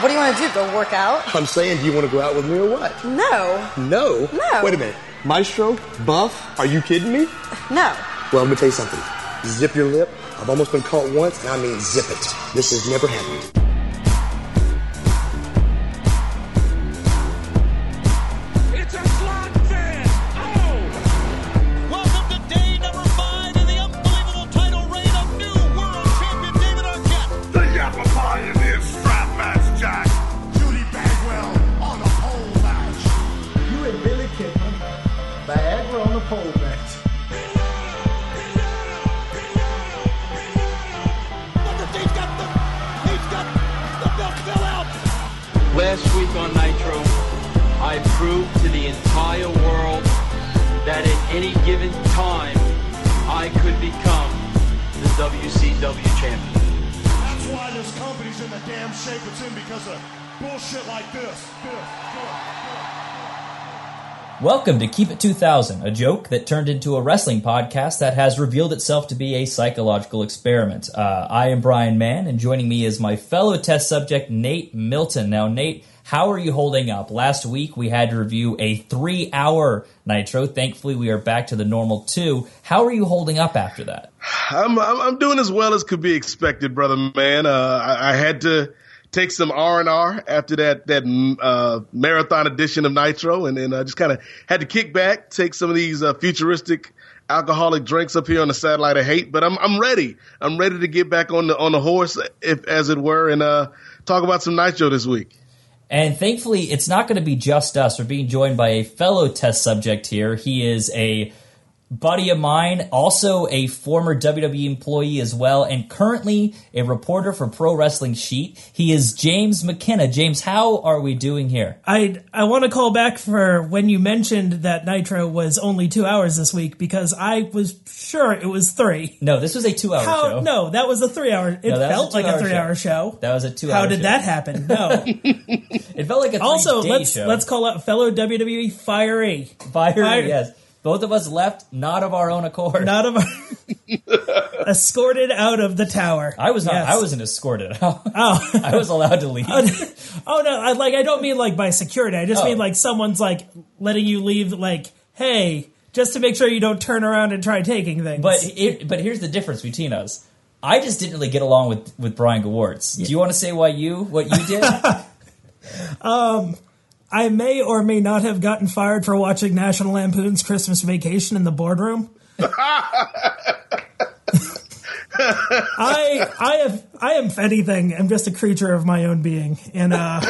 What do you want to do? Go work out? I'm saying, do you want to go out with me or what? No. No. No. Wait a minute. Maestro? Buff? Are you kidding me? No. Well, I'm gonna tell you something. Zip your lip. I've almost been caught once, and I mean zip it. This has never happened. Company's damn shape it's in because of bullshit like this. This, this, this. Welcome to Keep It 2000, a joke that turned into a wrestling podcast that has revealed itself to be a psychological experiment. Uh, I am Brian Mann, and joining me is my fellow test subject, Nate Milton. Now, Nate, how are you holding up? Last week we had to review a three hour Nitro. Thankfully, we are back to the normal two. How are you holding up after that? I'm, I'm I'm doing as well as could be expected, brother man. Uh, I, I had to take some R and R after that that uh, marathon edition of Nitro, and then I just kind of had to kick back, take some of these uh, futuristic alcoholic drinks up here on the satellite of hate. But I'm I'm ready. I'm ready to get back on the on the horse, if as it were, and uh, talk about some Nitro this week. And thankfully, it's not going to be just us. We're being joined by a fellow test subject here. He is a buddy of mine, also a former WWE employee as well, and currently a reporter for Pro Wrestling Sheet. He is James McKenna. James, how are we doing here? I I want to call back for when you mentioned that Nitro was only two hours this week because I was sure it was three. No, this was a two-hour How? show. No, that was a three hour. It No, felt a like a two-hour three hour show. That was a two-hour. How did show. that happen? No. It felt like a also, let's show. let's call out fellow WWE fiery. fire. Fire. Yes, both of us left, not of our own accord. Not of escorted out of the tower. I was not. Yes. I wasn't escorted out. Oh. I was allowed to leave. oh no! I, like I don't mean like by security. I just Oh. mean like someone's like letting you leave. Like, hey, just to make sure you don't turn around and try taking things. But it, but here's the difference between us. I just didn't really get along with with Brian Gewirtz. Do you want to say why you what you did? Um, I may or may not have gotten fired for watching National Lampoon's Christmas Vacation in the boardroom. I I have I am if anything, I'm just a creature of my own being. And uh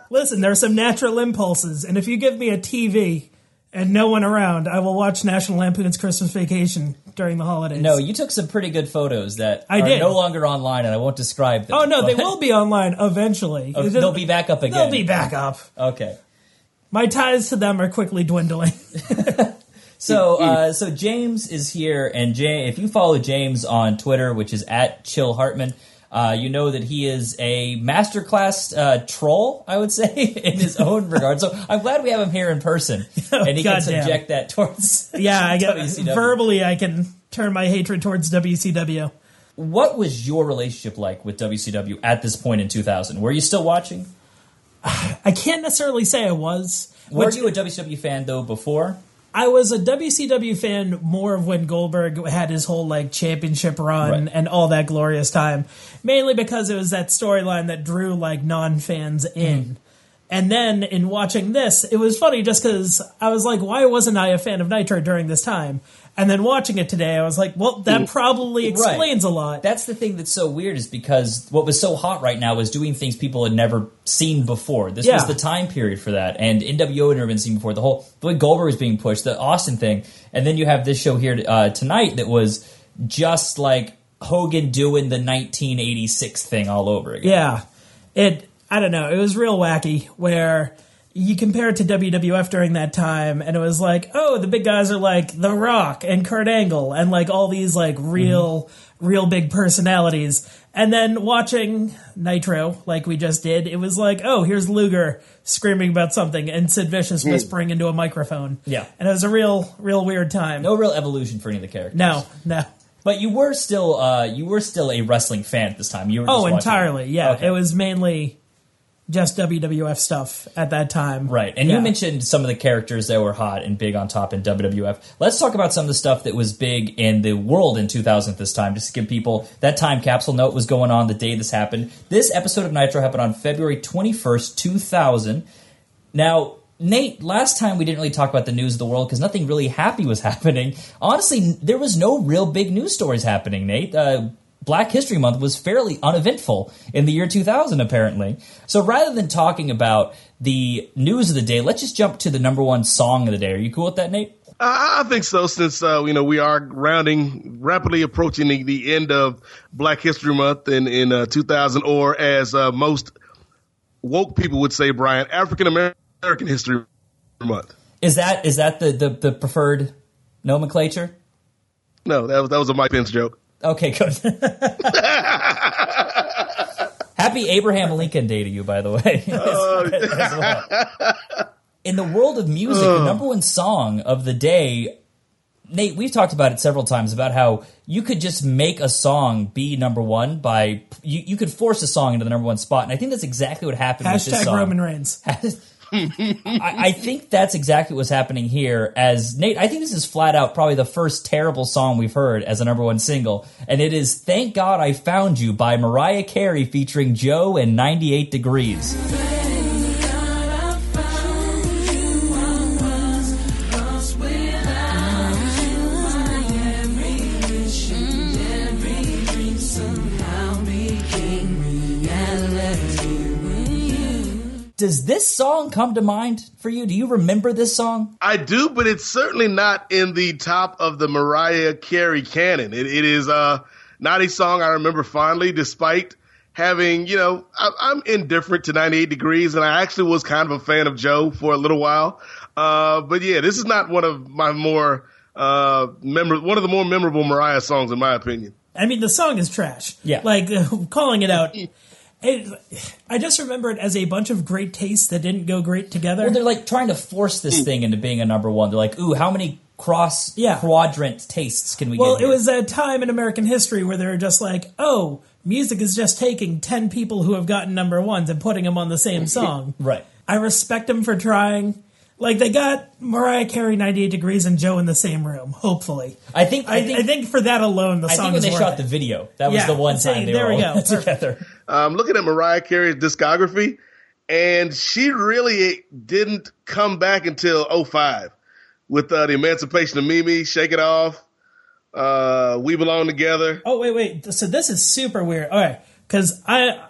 listen, there are some natural impulses, and if you give me a TV and no one around, I will watch National Lampoon's Christmas Vacation during the holidays. no, you took some pretty good photos that I are did. no longer online, and I won't describe them. Oh no, they will be online eventually. Oh, they'll be back up again. They'll be back up. Okay. My ties to them are quickly dwindling. So, uh, so James is here, and Jay, if you follow James on Twitter, which is at Chill Hartman, uh, you know that he is a masterclass uh, troll, I would say, in his own regard. So I'm glad we have him here in person, and he can goddamn. subject that towards. Yeah, I get WCW. verbally I can turn my hatred towards WCW. What was your relationship like with WCW at this point in 2000? Were you still watching? I can't necessarily say I was. Were which- you a WCW fan though before? I was a WCW fan more of when Goldberg had his whole like championship run Right. and all that glorious time. Mainly because it was that storyline that drew like non fans in. Mm-hmm. And then in watching this, it was funny just because I was like, why wasn't I a fan of Nitro during this time? And then watching it today, I was like, well, that probably explains a lot. That's the thing that's so weird is because what was so hot right now was doing things people had never seen before. This Yeah. was the time period for that, and NWO had never been seen before. The whole the way Goldberg was being pushed, the Austin thing, and then you have this show here uh, tonight that was just like Hogan doing the 1986 thing all over again. Yeah. It I don't know, it was real wacky where you compare it to WWF during that time and it was like, oh, the big guys are like The Rock and Kurt Angle and like all these like real real big personalities. And then watching Nitro, like we just did, it was like, oh, here's Luger screaming about something and Sid Vicious whispering into a microphone. Yeah. And it was a real, real weird time. No real evolution for any of the characters. No, no. but you were still uh, you were still a wrestling fan at this time. You were just Oh, watching- entirely. Yeah. Okay. It was mainly just WWF stuff at that time. Right. And Yeah. you mentioned some of the characters that were hot and big on top in WWF. Let's talk about some of the stuff that was big in the world in 2000 this time, just to give people that time capsule note was going on the day this happened. This episode of Nitro happened on February 21st, 2000. Now, Nate, last time we didn't really talk about the news of the world because nothing really happy was happening. Honestly, there was no real big news stories happening, Nate. Uh, Black History Month was fairly uneventful in the year 2000, apparently. So rather than talking about the news of the day, let's just jump to the number one song of the day. Are you cool with that, Nate? I think so, since uh, you know we are rounding, rapidly approaching the, the end of Black History Month in in uh, 2000, or as uh, most woke people would say, Brian, African American History Month. Is that is that the, the, the preferred nomenclature? No, that was that was a Mike Pence joke. Okay, good. Happy Abraham Lincoln Day to you, by the way. As oh. well. In the world of music, the oh. number one song of the day, Nate, we've talked about it several times about how you could just make a song be number one by you, you could force a song into the number one spot, and I think that's exactly what happened with this song. Roman Reigns. I, I think that's exactly what's happening here. As Nate, I think this is flat out probably the first terrible song we've heard as a number one single, and it is "Thank God I Found You" by Mariah Carey featuring Joe and 98 Degrees. Does this song come to mind for you? Do you remember this song? I do, but it's certainly not in the top of the Mariah Carey canon. It, it is uh, not a song I remember fondly, despite having, you know, I, I'm indifferent to 98 Degrees, and I actually was kind of a fan of Joe for a little while. Uh, but yeah, this is not one of my more uh, memor- one of the more memorable Mariah songs, in my opinion. I mean, the song is trash. Yeah. Like, calling it out. It, I just remember it as a bunch of great tastes that didn't go great together. Well, they're like trying to force this hmm. thing into being a number one. They're like, ooh, how many cross Yeah. quadrant tastes can we Well, get? it was a time in American history where they were just like, oh, music is just taking 10 people who have gotten number ones and putting them on the same song. right. I respect them for trying. Like, they got Mariah Carey, 98 Degrees, and Joe in the same room, hopefully. I think. I, I think. I think for that alone, the I song think when is they worth shot it. the video, that was Yeah, the one see, time they there were we all go. Perfect. together. Um, looking at Mariah Carey's discography, and she really didn't come back until 05 with uh, the Emancipation of Mimi, Shake It Off, uh, We Belong Together. Oh wait, wait. So this is super weird. All right, because I,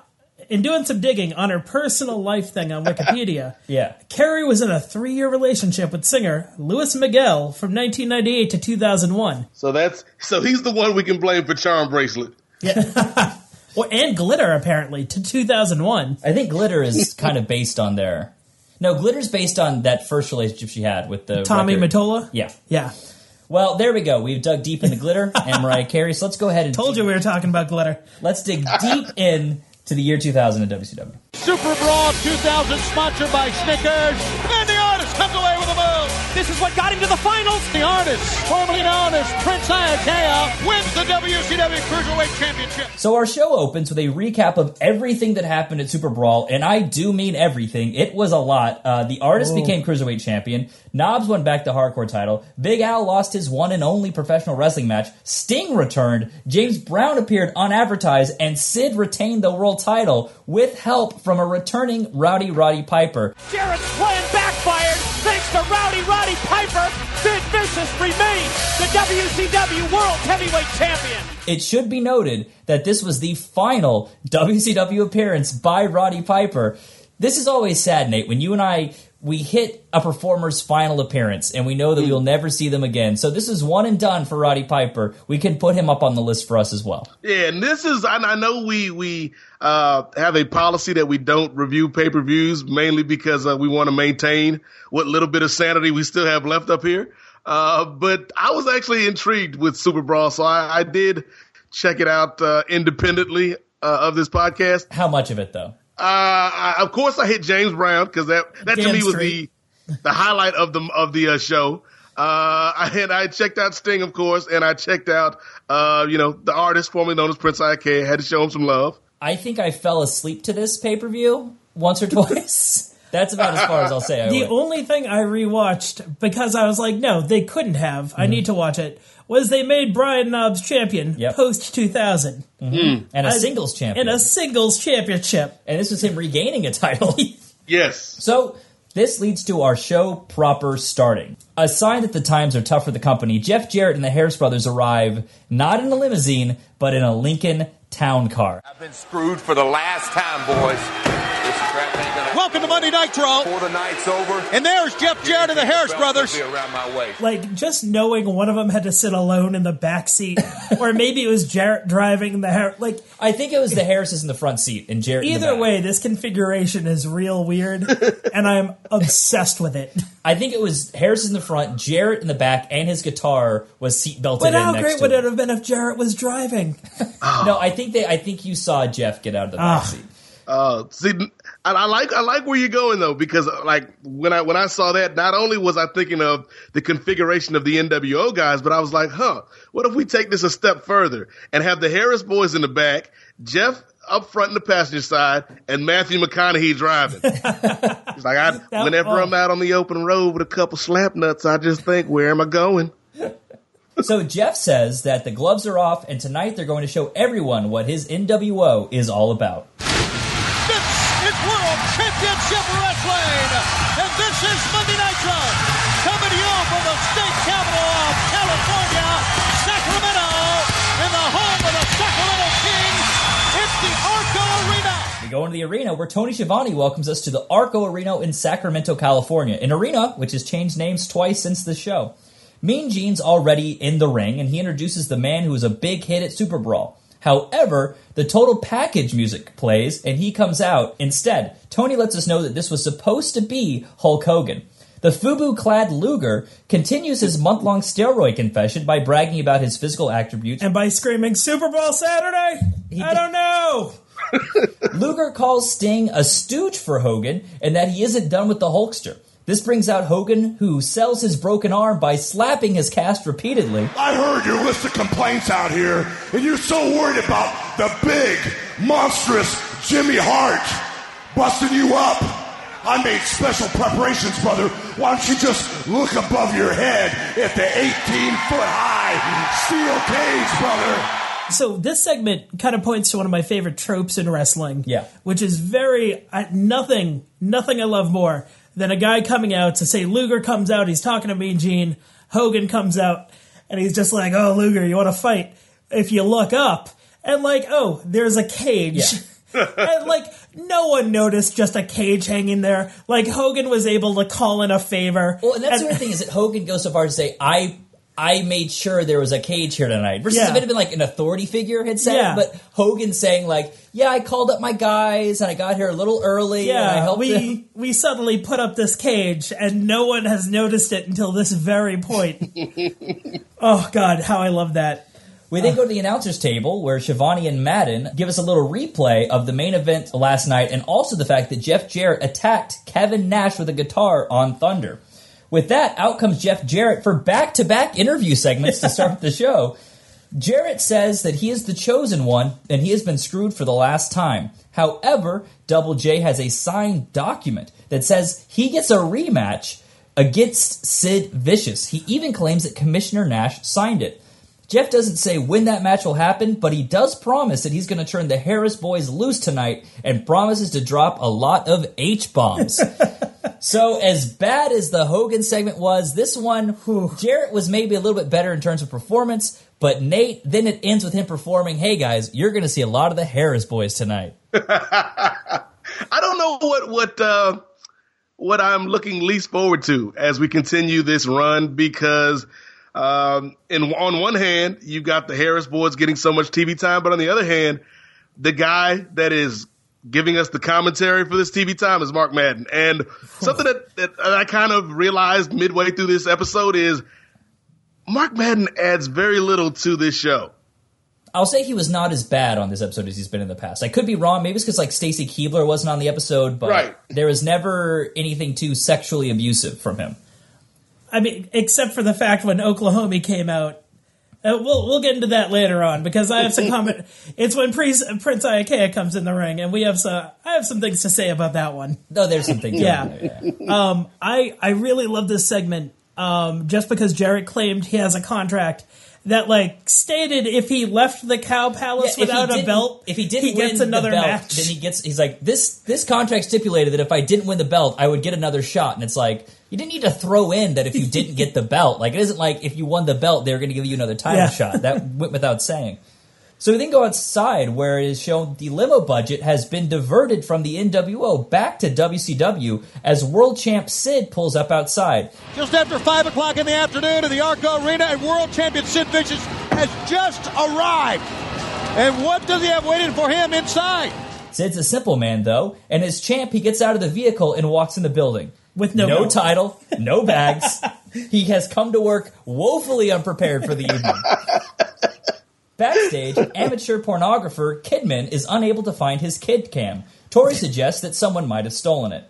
in doing some digging on her personal life thing on Wikipedia, Yeah. Carey was in a three-year relationship with singer Luis Miguel from 1998 to 2001. So that's so he's the one we can blame for Charm Bracelet. Yeah. well, and Glitter apparently to 2001. I think Glitter is kind of based on their. No, Glitter's based on that first relationship she had with the Tommy record. Mottola. Yeah. Yeah, Well, there we go. We've dug deep into Glitter and Mariah Carey. So let's go ahead and told you we were talking about Glitter. let's dig deep in to the year 2000 in WCW. Super Brawl 2000 sponsored by Snickers. This is what got him to the finals. The artist, formerly known as Prince Iaukea, wins the WCW Cruiserweight Championship. So our show opens with a recap of everything that happened at Super Brawl, and I do mean everything. It was a lot. Uh, the artist became cruiserweight champion. Knobbs went back to hardcore title. Big Al lost his one and only professional wrestling match. Sting returned. James Brown appeared unadvertised, and Sid retained the world title with help from a returning Rowdy Roddy Piper. Jarrett's plan backfired thanks to Rowdy Roddy Piper. Sid Vicious remains the WCW World Heavyweight Champion. It should be noted that this was the final WCW appearance by Roddy Piper. This is always sad, Nate, when you and I we hit a performer's final appearance and we know that we will never see them again. So this is one and done for Roddy Piper. We can put him up on the list for us as well. Yeah, and this is I, I know we we uh, have a policy that we don't review pay per views mainly because uh, we want to maintain what little bit of sanity we still have left up here. Uh, but I was actually intrigued with Super Brawl, so I, I did check it out uh, independently uh, of this podcast. How much of it though? Uh, I, of course, I hit James Brown because that that to Damn me was straight. the the highlight of the of the uh, show. Uh, I- and I checked out Sting, of course, and I checked out uh, you know the artist formerly known as Prince IK. Had to show him some love. I think I fell asleep to this pay per view once or twice. That's about as far as I'll say. I The went. only thing I rewatched because I was like, no, they couldn't have. I need to watch it. Was they made Brian Knobbs champion Mm-hmm. Yep. post 2000 and a I- singles champion, in a singles championship? and this was him regaining a title. Yes. So this leads to our show proper starting. A sign that the times are tough for the company, Jeff Jarrett and the Harris brothers arrive not in a limousine, but in a Lincoln town car. I've been screwed for the last time, boys. This crap ain't gonna Welcome to Monday Nitro. Before the night's over. And there's Jeff Jarrett and the Harris brothers. Around my waist. Like just knowing one of them had to sit alone in the back seat, or maybe it was Jarrett driving the hair. Like I think it was the Harrises in the front seat and Jarrett. in the either back. way, this configuration is real weird, and I'm obsessed with it. I think it was Harris in the front, Jarrett in the back, and his guitar was seat belted But how next great to would it have been if Jarrett was driving? No, I think they. I think you saw Jeff get out of the back Ah. seat. Uh, see, I, I like I like where you're going though because like when I when I saw that, not only was I thinking of the configuration of the NWO guys, but I was like, huh, what if we take this a step further and have the Harris boys in the back, Jeff up front in the passenger side, and Matthew McConaughey driving. He's like, I, That- whenever oh. I'm out on the open road with a couple slap nuts, I just think, where am I going? So Jeff says that the gloves are off, and tonight they're going to show everyone what his NWO is all about. We go into the arena where Tony Schiavone welcomes us to the Arco Arena in Sacramento, California. An arena which has changed names twice since the show. Mean Gene's already in the ring, and he introduces the man who was a big hit at Super Brawl. However, the total package music plays, and he comes out instead. Tony lets us know that this was supposed to be Hulk Hogan. The FUBU clad Luger continues his month long steroid confession by bragging about his physical attributes And by screaming Super Bowl Saturday, He I did- don't know. Luger calls Sting a stooge for Hogan and that he isn't done with the Hulkster. This brings out Hogan, who sells his broken arm by slapping his cast repeatedly. I heard your list of complaints out here, and you're so worried about the big, monstrous Jimmy Hart busting you up. I made special preparations, brother. Why don't you just look above your head at the 18 foot high steel cage, brother? So this segment kind of points to one of my favorite tropes in wrestling. Yeah. Which is very I, nothing, nothing I love more than a guy coming out to say Luger comes out, he's talking to Mean Gene, Hogan comes out, and he's just like, "Oh, Luger, you want to fight?" If you look up and like, oh, there's a cage. and like no one noticed just a cage hanging there. Like Hogan was able to call in a favor. Well, and that's the other thing is that Hogan goes so far to say, I I made sure there was a cage here tonight. Versus Yeah. if it had been like an authority figure had said Yeah. it, but Hogan saying like, yeah, I called up my guys and I got here a little early. and I Yeah, helped we them." we suddenly put up this cage, and no one has noticed it until this very point. oh God, how I love that! We then go to the announcers table where Schiavone and Madden give us a little replay of the main event last night and also the fact that Jeff Jarrett attacked Kevin Nash with a guitar on Thunder. With that, out comes Jeff Jarrett for back to back interview segments to start the show. Jarrett says that he is the chosen one and he has been screwed for the last time. However, Double J has a signed document that says he gets a rematch against Sid Vicious. He even claims that Commissioner Nash signed it. Jeff doesn't say when that match will happen, but he does promise that he's going to turn the Harris boys loose tonight and promises to drop a lot of H bombs. so, as bad as the Hogan segment was, this one, Jarrett was maybe a little bit better in terms of performance, but Nate, then it ends with him performing, hey guys, you're going to see a lot of the Harris boys tonight. I don't know what what uh, what I'm looking least forward to as we continue this run because um, in on one hand you've got the Harris boys getting so much TV time, but on the other hand, the guy that is giving us the commentary for this TV time is Mark Madden, and something that, that I kind of realized midway through this episode is Mark Madden adds very little to this show. I'll say he was not as bad on this episode as he's been in the past. I could be wrong. Maybe it's because like Stacy Keibler wasn't on the episode, but Right. there was never anything too sexually abusive from him. I mean, except for the fact when Oklahoma came out Uh, we'll we'll get into that later on because I have some comment. It's when Prince Prince Iaukea comes in the ring, and we have some. I have some things to say about that one. No, there's some things. Yeah. there, yeah. Um, I I really love this segment. Um, just because Jarrett claimed he has a contract that like stated if he left the Cow Palace Yeah, without a belt, if he didn't gets win another the belt, match. then he gets. He's like this. This contract stipulated that if I didn't win the belt, I would get another shot. And it's like you didn't need to throw in that if you didn't get the belt. Like it isn't like if you won the belt, they're going to give you another title Yeah. shot. That went without saying. So we then go outside where it is shown the limo budget has been diverted from the NWO back to WCW as world champ Sid pulls up outside. Just after 5 o'clock in the afternoon in the Arco Arena, and world champion Sid Vicious has just arrived. And what does he have waiting for him inside? Sid's a simple man, though, and as champ, he gets out of the vehicle and walks in the building. With no no title, no bags. he has come to work woefully unprepared for the evening. Backstage, amateur pornographer Kidman is unable to find his kid cam. Tori suggests that someone might have stolen it.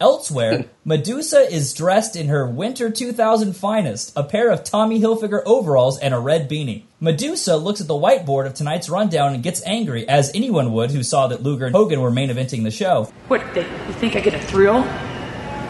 Elsewhere, Medusa is dressed in her winter 2000 finest, a pair of Tommy Hilfiger overalls and a red beanie. Medusa looks at the whiteboard of tonight's rundown and gets angry, as anyone would who saw that Luger and Hogan were main eventing the show. What, they, you think I get a thrill?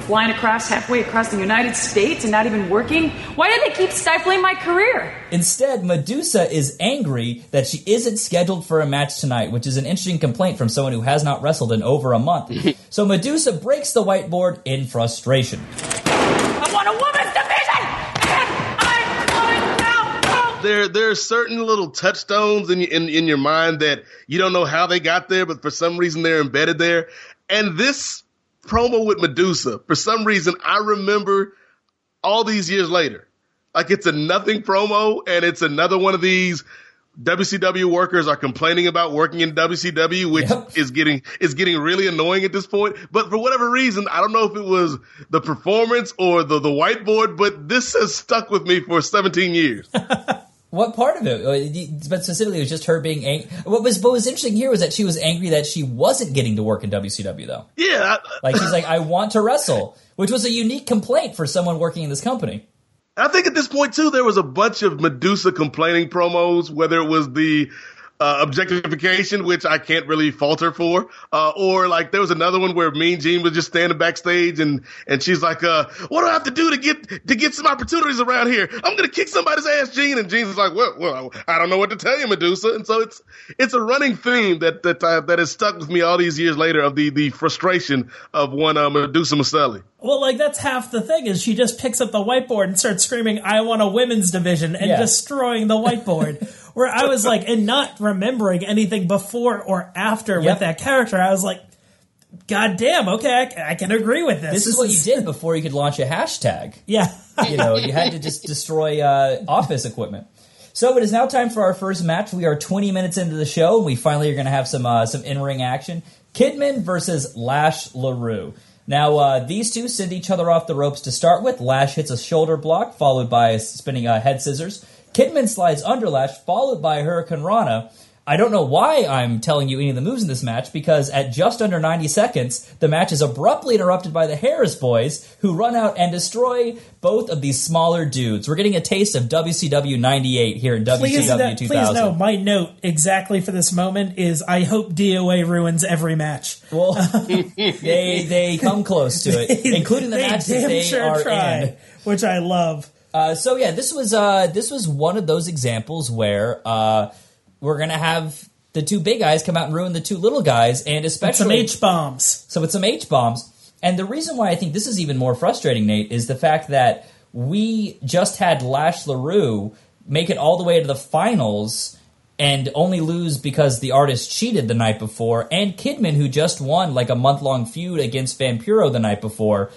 Flying across halfway across the United States and not even working? Why do they keep stifling my career? Instead, Medusa is angry that she isn't scheduled for a match tonight, which is an interesting complaint from someone who has not wrestled in over a month. so Medusa breaks the whiteboard in frustration. I want a women's division! And I'm going now! there there are certain little touchstones in, in in your mind that you don't know how they got there, but for some reason they're embedded there. And this promo with Medusa, for some reason, I remember all these years later. Like it's a nothing promo, and it's another one of these. WCW workers are complaining about working in WCW, which Yep. is getting is getting really annoying at this point. But for whatever reason, I don't know if it was the performance or the the whiteboard, but this has stuck with me for 17 years. What part of it? But specifically, it was just her being angry. What was what was interesting here was that she was angry that she wasn't getting to work in WCW though. Yeah, I, Like she's like, I want to wrestle, which was a unique complaint for someone working in this company. I think at this point too, there was a bunch of Medusa complaining promos, whether it was the uh, objectification, which I can't really falter for, uh, or like there was another one where Mean Gene was just standing backstage and and she's like, uh, "What do I have to do to get to get some opportunities around here? I'm gonna kick somebody's ass, Gene." And Gene's like, "Well, well, I don't know what to tell you, Medusa." And so it's it's a running theme that that uh, that has stuck with me all these years later of the the frustration of one uh, Medusa Miceli. Well, like that's half the thing is she just picks up the whiteboard and starts screaming, "I want a women's division," and Yeah. destroying the whiteboard. Where I was like, and not remembering anything before or after Yep. with that character, I was like, "God damn, okay, I can agree with this." This is what you did before you could launch a hashtag. Yeah. you know, you had to just destroy uh, office equipment. So it is now time for our first match. We are 20 minutes into the show, and we finally are going to have some uh, some in ring action. Kidman versus Lash LeRoux. Now uh, these two send each other off the ropes to start with. Lash hits a shoulder block, followed by spinning uh, head scissors. Kidman slides under Lash, followed by Hurricane Rana. I don't know why I'm telling you any of the moves in this match because at just under 90 seconds, the match is abruptly interrupted by the Harris boys who run out and destroy both of these smaller dudes. We're getting a taste of WCW 98 here in WCW Please, no, 2000. please no. My note exactly for this moment is I hope DOA ruins every match. Well, they they come close to it, including the match that damn they sure are try, in. which I love. Uh, so yeah, this was uh, this was one of those examples where uh, we're gonna have the two big guys come out and ruin the two little guys, and But some H bombs. So it's some H bombs. And the reason why I think this is even more frustrating, Nate, is the fact that we just had Lash LeRoux make it all the way to the finals and only lose because the artist cheated the night before, and Kidman, who just won like a month long feud against Vampiro the night before.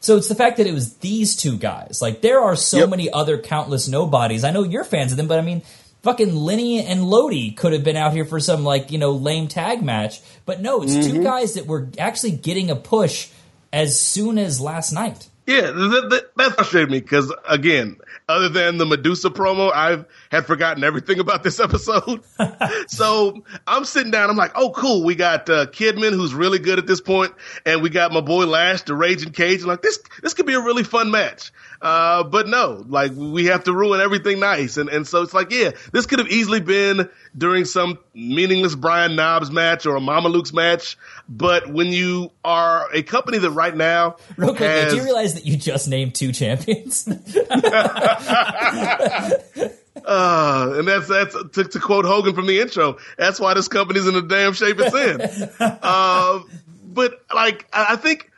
So it's the fact that it was these two guys. Like there are so Yep. many other countless nobodies. I know you're fans of them, but I mean, fucking Lenny and Lodi could have been out here for some like you know lame tag match. But no, it's two mm-hmm. guys that were actually getting a push as soon as last night. Yeah, that, that, that frustrated me because again, other than the Medusa promo, I had forgotten everything about this episode. so I'm sitting down. I'm like, oh, cool. We got uh, Kidman, who's really good at this point, and we got my boy Lash, the Raging Cajun. I'm like, this this could be a really fun match. Uh, but no, like we have to ruin everything nice. And, and so it's like, yeah, this could have easily been during some meaningless Brian Knobbs match or a Mama Luke's match. But when you are a company that right now, Real quick, has, do you realize that you just named two champions? Uh, and that's that's to, to quote Hogan from the intro. That's why this company's in the damn shape it's in. uh, but like, I I think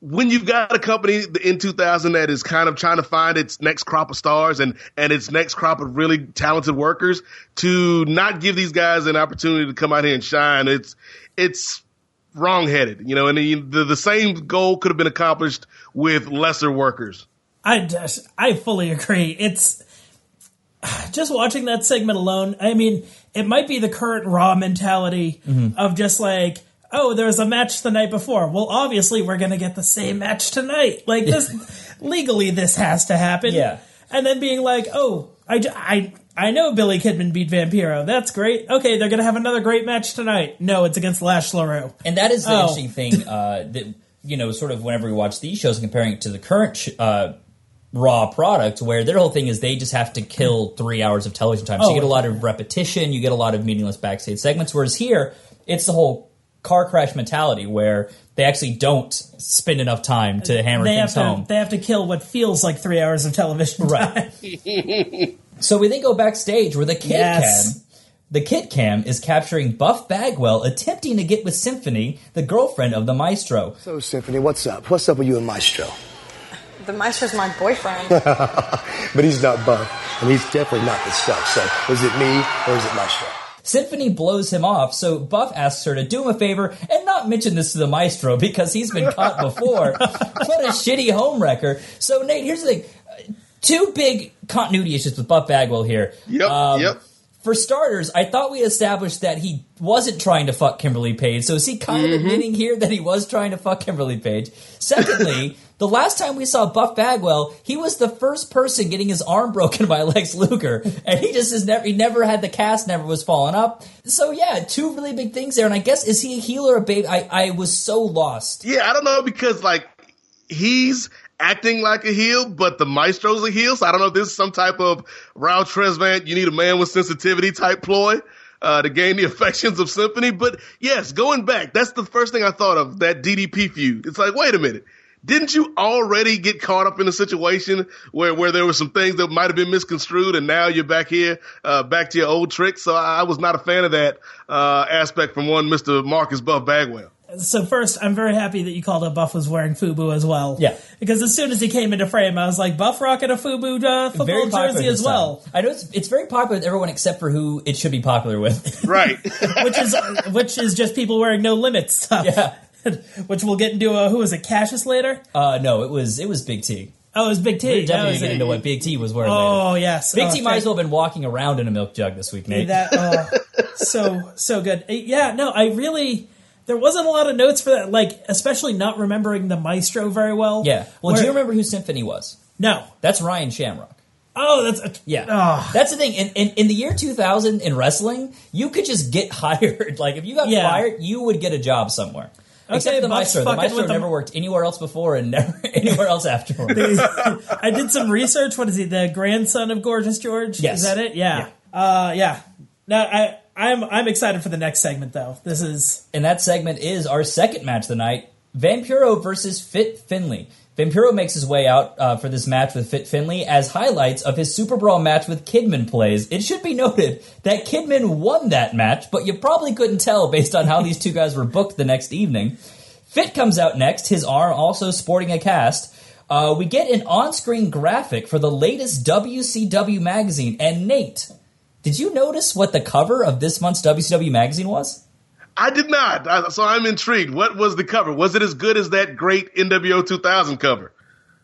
when you've got a company in 2000 that is kind of trying to find its next crop of stars and and its next crop of really talented workers, to not give these guys an opportunity to come out here and shine, it's it's wrongheaded, you know. And the the, the same goal could have been accomplished with lesser workers. I just, I fully agree. It's just watching that segment alone. I mean, it might be the current Raw mentality mm-hmm. of just like, oh, there was a match the night before. Well, obviously, we're going to get the same match tonight. Like this, legally, this has to happen. Yeah. And then being like, oh, I, I, I know Billy Kidman beat Vampiro. That's great. Okay, they're going to have another great match tonight. No, it's against Lash LeRoux. And that is the Oh. interesting thing uh, that you know, sort of whenever we watch these shows, and comparing it to the current sh- uh, Raw product, where their whole thing is they just have to kill three hours of television time. So you Oh. get a lot of repetition, you get a lot of meaningless backstage segments. Whereas here, it's the whole car crash mentality where they actually don't spend enough time to hammer They have things to, home. they have to kill what feels like three hours of television time. So we then go backstage where the Kid Yes. Cam, the Kid Cam is capturing Buff Bagwell, attempting to get with Symphony, the girlfriend of the Maestro. So, Symphony, what's up? What's up with you and Maestro? The Maestro's my boyfriend. but he's not buff, and he's definitely not the stuff. So, is it me or is it Maestro? Symphony blows him off, so Buff asks her to do him a favor and not mention this to the Maestro because he's been caught before. what a shitty home wrecker. So, Nate, here's the thing. Two big continuity issues with Buff Bagwell here. Yep, um, yep. For starters, I thought we established that he wasn't trying to fuck Kimberly Page. So is he kind of mm-hmm. admitting here that he was trying to fuck Kimberly Page? Secondly, the last time we saw Buff Bagwell, he was the first person getting his arm broken by Lex Luger, and he just has never he never had the cast, never was falling up. So yeah, two really big things there. And I guess is he a heel or a babe? I I was so lost. Yeah, I don't know because like he's acting like a heel, but the maestro's a heel. So I don't know if this is some type of Ralph Tresvant, you need a man with sensitivity type ploy. Uh, to gain the affections of Symphony. But yes, going back, that's the first thing I thought of, that DDP feud. It's like, wait a minute. Didn't you already get caught up in a situation where, where there were some things that might have been misconstrued and now you're back here, uh, back to your old tricks? So I, I was not a fan of that, uh, aspect from one Mr. Marcus Buff Bagwell. So first, I'm very happy that you called up Buff was wearing FUBU as well. Yeah. Because as soon as he came into frame, I was like, Buff rocking a FUBU uh, football Very jersey as well, time. I know it's, it's very popular with everyone except for who it should be popular with. Right. which is which is just people wearing no limit stuff. Yeah. which we'll get into. Uh, who was it? Cassius later. uh, no, it was it was Big T. Oh, it was Big T. We're definitely get into what Big T was wearing Oh later. yes, Big oh, T might as well have been walking around in a milk jug this week, Nate. That oh, so so good. Uh, Yeah, no, I really there wasn't a lot of notes for that. Like especially not remembering the Maestro very well. yeah. Well, Where- do you remember who Symphony was? No. That's Ryan Shamrock. Oh, that's Yeah. Oh. That's the thing. In, in, in the year 2000 in wrestling, you could just get hired. Like, if you got Yeah. fired, you would get a job somewhere. Except the Buck's Maestro. The Maestro never worked anywhere else before and never anywhere else afterward. I did some research. What is he? The grandson of Gorgeous George? Yes. Is that it? Yeah. Uh, yeah. No, I I'm I'm excited for the next segment though. This is and that segment is our second match of the night Vampiro versus Fit Finlay. Vampiro makes his way out uh, for this match with Fit Finlay as highlights of his Super Brawl match with Kidman plays. It should be noted that Kidman won that match, but you probably couldn't tell based on how these two guys were booked the next evening. Fit comes out next, his arm also sporting a cast. Uh, we get an on screen graphic for the latest WCW magazine. And Nate, did you notice what the cover of this month's WCW magazine was? I did not. So I'm intrigued. What was the cover? Was it as good as that great NWO 2000 cover?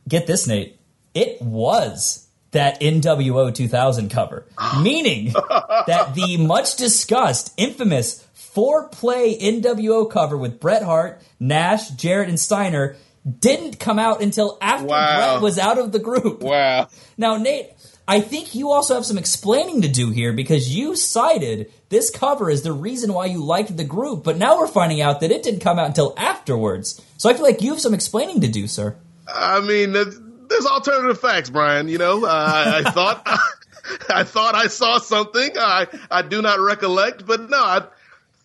Get this, Nate. It was that NWO 2000 cover, meaning that the much discussed, infamous four play NWO cover with Bret Hart, Nash, Jarrett, and Steiner didn't come out until after Wow. Bret was out of the group. Wow. Now, Nate, I think you also have some explaining to do here because you cited this cover as the reason why you liked the group, but now we're finding out that it didn't come out until afterwards. So I feel like you have some explaining to do, sir. I mean, there's alternative facts, Brian. You know, uh, I, I thought I thought I saw something. I I do not recollect, but no, I,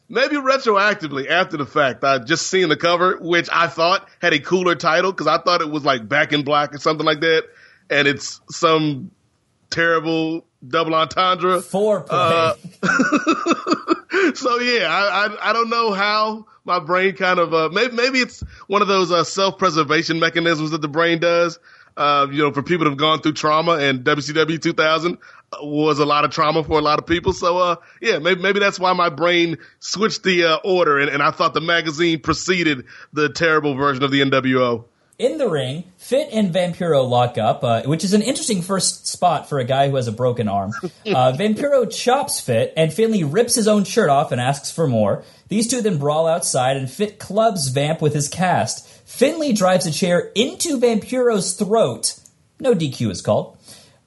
maybe retroactively after the fact, I just seen the cover, which I thought had a cooler title because I thought it was like Back in Black or something like that, and it's some terrible double entendre. Foreplay. Uh, so yeah, I, I I don't know how my brain kind of uh maybe maybe it's one of those uh, self preservation mechanisms that the brain does. Uh, you know, for people that have gone through trauma, and WCW 2000 was a lot of trauma for a lot of people. So, uh, yeah, maybe maybe that's why my brain switched the uh, order, and, and I thought the magazine preceded the terrible version of the NWO. In the ring, Fit and Vampiro lock up, uh, which is an interesting first spot for a guy who has a broken arm. Uh, Vampiro chops Fit, and Finlay rips his own shirt off and asks for more. These two then brawl outside, and Fit clubs Vamp with his cast. Finlay drives a chair into Vampiro's throat. No DQ is called.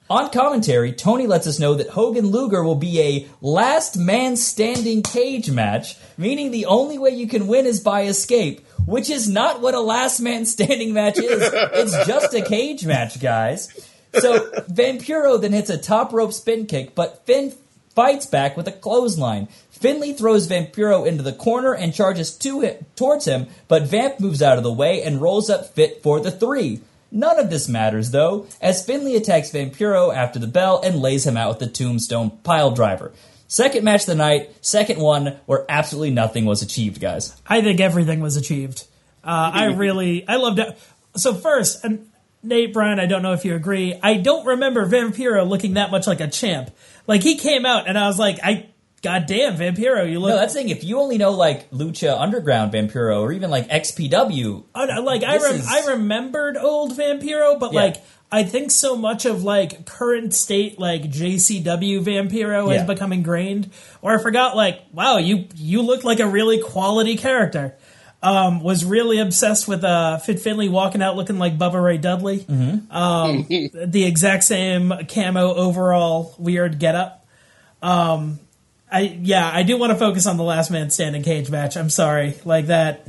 On commentary, Tony lets us know that Hogan Luger will be a last man standing cage match, meaning the only way you can win is by escape, which is not what a last man standing match is. It's just a cage match, guys. So Vampiro then hits a top rope spin kick, but Finn fights back with a clothesline. Finlay throws Vampiro into the corner and charges to him, towards him, but Vamp moves out of the way and rolls up Fit for the three. None of this matters, though, as Finlay attacks Vampiro after the bell and lays him out with the tombstone pile driver. Second match of the night, second one where absolutely nothing was achieved, guys. I think everything was achieved. Uh, I really, I loved it. So first, and Nate Brian, I don't know if you agree. I don't remember Vampiro looking that much like a champ. Like he came out, and I was like, I, goddamn, Vampiro, you look. No, that's the thing. If you only know like Lucha Underground Vampiro or even like XPW, I like I rem- is- I remembered old Vampiro, but Yeah. like I think so much of like current state like JCW Vampiro Yeah. has become ingrained. Or I forgot like wow you you look like a really quality character. Um, was really obsessed with uh, Fit Finlay walking out looking like Bubba Ray Dudley. Mm-hmm. Um, the exact same camo overall weird getup. Um, I yeah I do want to focus on the last man standing cage match. I'm sorry like that.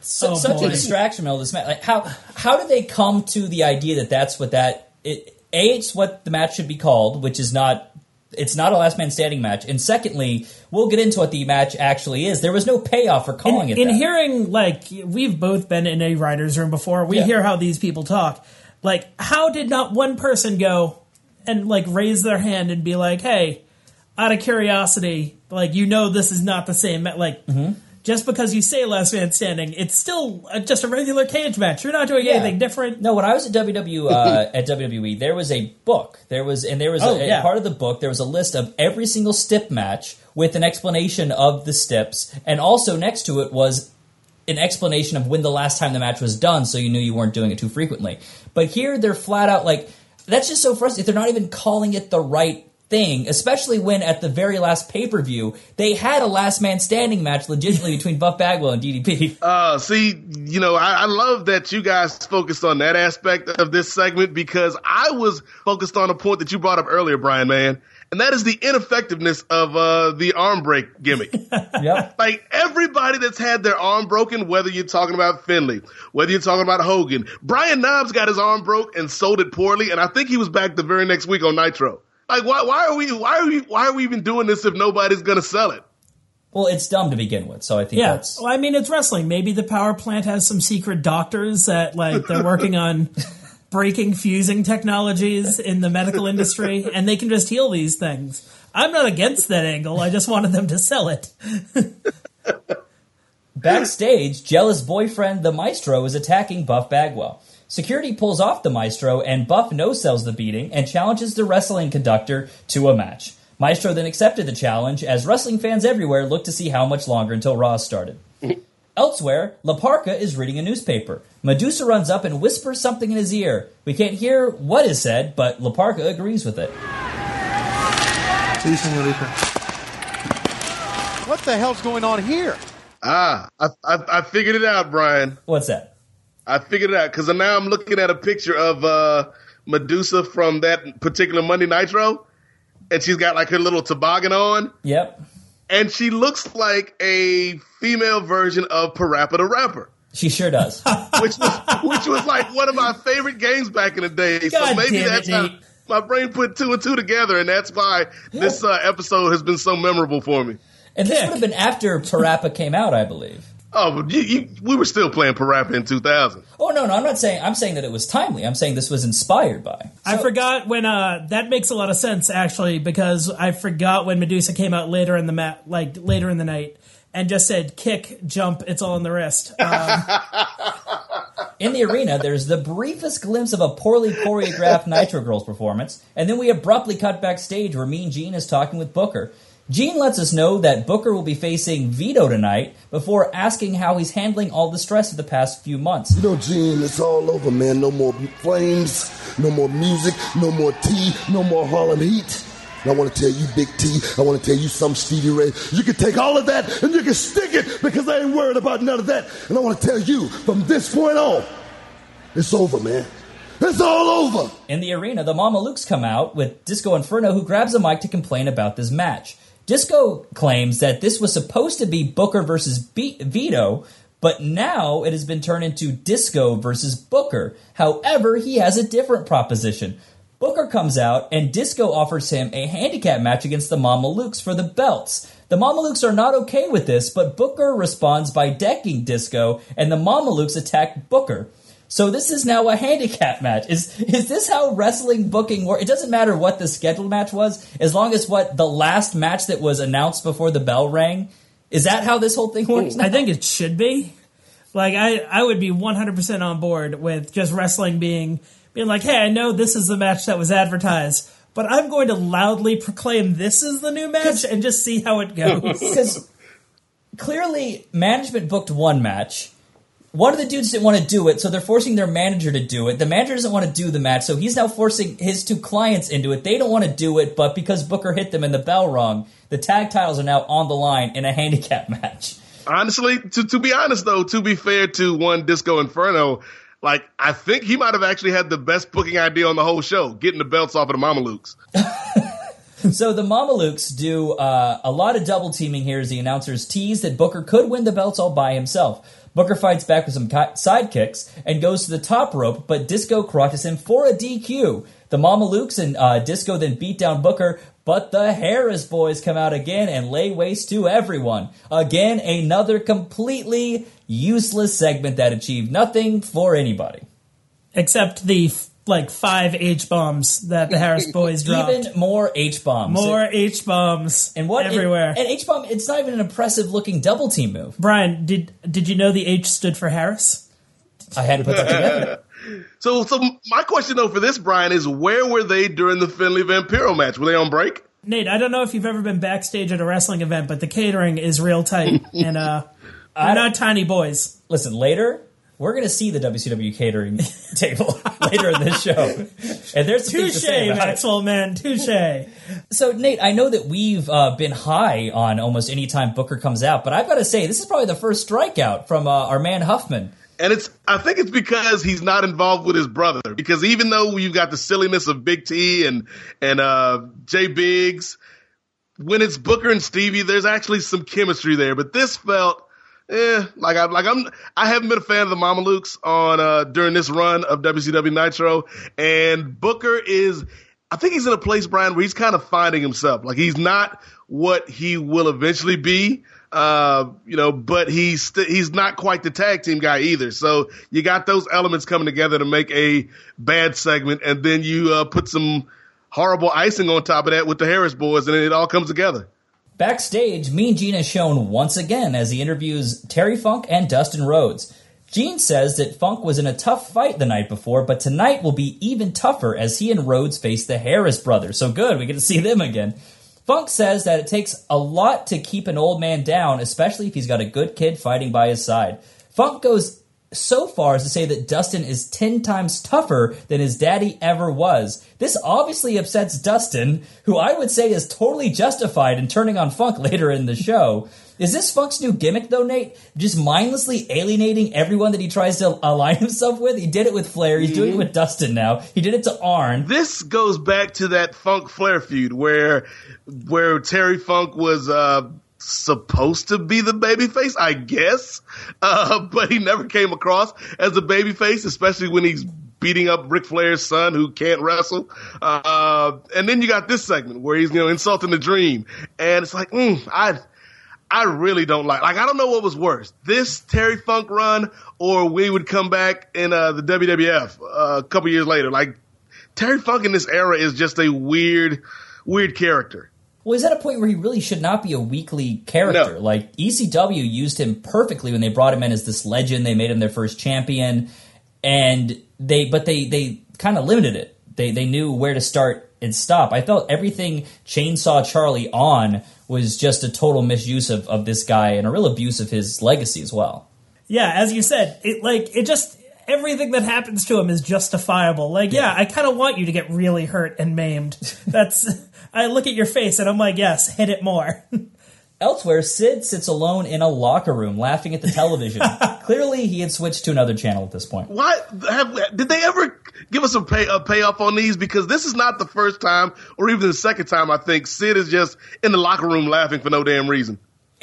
su- Oh, such boy. a distraction of this match. Like how how did they come to the idea that that's what that it a it's what the match should be called, which is not it's not a last man standing match. And secondly, we'll get into what the match actually is. There was no payoff for calling in, it in that. hearing like we've both been in a writer's room before we Yeah. hear how these people talk like how did not one person go and like raise their hand and be like hey out of curiosity like you know this is not the same like Mm-hmm. just because you say last man standing it's still uh, just a regular cage match you're not doing Yeah. anything different No, when I was at WW uh, at WWE, there was a book. There was and there was Oh, a, a yeah. part of the book. There was a list of every single stip match with an explanation of the steps, and also next to it was an explanation of when the last time the match was done, so you knew you weren't doing it too frequently. But here they're flat out like that's just so frustrating. They're not even calling it the right thing, especially when at the very last pay per view they had a last man standing match legitimately between Buff Bagwell and DDP. Uh, see, you know, I, I love that you guys focused on that aspect of this segment because I was focused on a point that you brought up earlier, Brian, man, and that is the ineffectiveness of uh, the arm break gimmick. yep. Like everybody that's had their arm broken, whether you're talking about Finlay, whether you're talking about Hogan, Brian Knobbs got his arm broke and sold it poorly, and I think he was back the very next week on Nitro. Like, why, why are we, why are we, why are we even doing this if nobody's gonna sell it? Well, it's dumb to begin with, so I think yeah. that's well i mean it's wrestling. Maybe the power plant has some secret doctors that like they're working on breaking fusing technologies in the medical industry and they can just heal these things. I'm not against that angle. I just wanted them to sell it. Backstage, jealous boyfriend the Maestro is attacking Buff Bagwell. Security pulls off the Maestro, and Buff no sells the beating and challenges the wrestling conductor to a match. Maestro then accepted the challenge as wrestling fans everywhere looked to see how much longer until Raw started. Elsewhere, La Parca is reading a newspaper. Medusa runs up and whispers something in his ear. We can't hear what is said, but La Parca agrees with it. Sí, señorita. What the hell's going on here? Ah, I, I, I figured it out, Brian. What's that? I figured it out because now I'm looking at a picture of uh, Medusa from that particular Monday Nitro, and she's got like her little toboggan on. Yep. And she looks like a female version of Parappa the Rapper. She sure does. which was which was like one of my favorite games back in the day. God so maybe damn it, that's how my brain put two and two together, and that's why this uh, episode has been so memorable for me. And this would have been after Parappa came out, I believe. Oh, but you, you, we were still playing Parappa in 2000. Oh no, no, I'm not saying. I'm saying that it was timely. I'm saying this was inspired by. I forgot when uh that makes a lot of sense actually because I forgot when Medusa came out later in the ma- like later in the night and just said kick jump it's all in the wrist. Um, In the arena, there's the briefest glimpse of a poorly choreographed Nitro Girls performance, and then we abruptly cut backstage where Mean Gene is talking with Booker. Gene lets us know that Booker will be facing Vito tonight before asking how he's handling all the stress of the past few months. You know, Gene, it's all over, man. No more flames, no more music, no more tea, no more Harlem Heat. And I want to tell you, Big T, I want to tell you something, Stevie Ray. You can take all of that and you can stick it because I ain't worried about none of that. And I want to tell you, from this point on, it's over, man. It's all over. In the arena, the Mamalukes come out with Disco Inferno, who grabs a mic to complain about this match. Disco claims that this was supposed to be Booker versus B- Vito, but now it has been turned into Disco versus Booker. However, he has a different proposition. Booker comes out and Disco offers him a handicap match against the Mamalukes for the belts. The Mamalukes are not okay with this, but Booker responds by decking Disco, and the Mamalukes attack Booker. So this is now a handicap match. Is is this how wrestling booking works? It doesn't matter what the scheduled match was, as long as what the last match that was announced before the bell rang. Is that how this whole thing works? I think it should be. Like I, I would be 100% on board with just wrestling being being like, "Hey, I know this is the match that was advertised, but I'm going to loudly proclaim this is the new match and just see how it goes." Because clearly, management booked one match. One of the dudes didn't want to do it, so they're forcing their manager to do it. The manager doesn't want to do the match, so he's now forcing his two clients into it. They don't want to do it, but because Booker hit them and the bell rung, the tag titles are now on the line in a handicap match. Honestly, to, to be honest though, to be fair to one Disco Inferno, like I think he might have actually had the best booking idea on the whole show, getting the belts off of the Mamalukes. So the Mamalukes do uh, a lot of double teaming here as the announcers tease that Booker could win the belts all by himself. Booker fights back with some ki- sidekicks and goes to the top rope, but Disco crotches him for a DQ. The Mamalukes and uh, Disco then beat down Booker, but the Harris boys come out again and lay waste to everyone. Again, another completely useless segment that achieved nothing for anybody. Except the like five H bombs that the Harris boys dropped. Even more H bombs. More H bombs and what everywhere. And H bomb. It's not even an impressive looking double team move. Brian, did did you know the H stood for Harris? I had to put that together. So, so my question though for this, Brian, is where were they during the Finlay Vampiro match? Were they on break? Nate, I don't know if you've ever been backstage at a wrestling event, but the catering is real tight, and uh, we're not tiny boys. Listen, later we're going to see the WCW catering table later in this show, and there's some Touche, say. Maxwell, man, touche. So, Nate, I know that we've uh, been high on almost any time Booker comes out, but I've got to say this is probably the first strikeout from uh, our man Huffman. And it's, I think it's because he's not involved with his brother. Because even though you've got the silliness of Big T and, and, uh, Jay Biggs, when it's Booker and Stevie, there's actually some chemistry there. But this felt, eh, like I, like I'm, I haven't been a fan of the Mamalukes on, uh, during this run of WCW Nitro. And Booker is, I think he's in a place, Brian, where he's kind of finding himself. Like he's not what he will eventually be. Uh, you know, but he's st- he's not quite the tag team guy either. So you got those elements coming together to make a bad segment, and then you uh, put some horrible icing on top of that with the Harris boys, and it all comes together. Backstage, Mean Gene is shown once again as he interviews Terry Funk and Dustin Rhodes. Gene says that Funk was in a tough fight the night before, but tonight will be even tougher as he and Rhodes face the Harris brothers. So good, we get to see them again. Funk says that it takes a lot to keep an old man down, especially if he's got a good kid fighting by his side. Funk goes so far as to say that Dustin is 10 times tougher than his daddy ever was. This obviously upsets Dustin, who I would say is totally justified in turning on Funk later in the show. Is this Funk's new gimmick though, Nate? Just mindlessly alienating everyone that he tries to align himself with. He did it with Flair. He's doing it with Dustin now. He did it to Arn. This goes back to that Funk Flair feud where where Terry Funk was uh, supposed to be the babyface, I guess, uh, but he never came across as a babyface, especially when he's beating up Ric Flair's son who can't wrestle. Uh, and then you got this segment where he's you know insulting the Dream, and it's like, mm, I. I really don't like. Like I don't know what was worse, this Terry Funk run, or we would come back in uh, the WWF uh, a couple years later. Like Terry Funk in this era is just a weird, weird character. Well, he's at a point where he really should not be a weekly character. No. Like ECW used him perfectly when they brought him in as this legend. They made him their first champion, and they but they they kind of limited it. They they knew where to start and stop. I felt everything Chainsaw Charlie on was just a total misuse of, of this guy and a real abuse of his legacy as well. Yeah, as you said, it like it just everything that happens to him is justifiable. Like, yeah, I kind of want you to get really hurt and maimed. That's I look at your face and I'm like, yes, hit it more. Elsewhere, Sid sits alone in a locker room laughing at the television. Clearly, he had switched to another channel at this point. Why have, did they ever give us a pay a payoff on these? Because this is not the first time, or even the second time. I think Sid is just in the locker room laughing for no damn reason.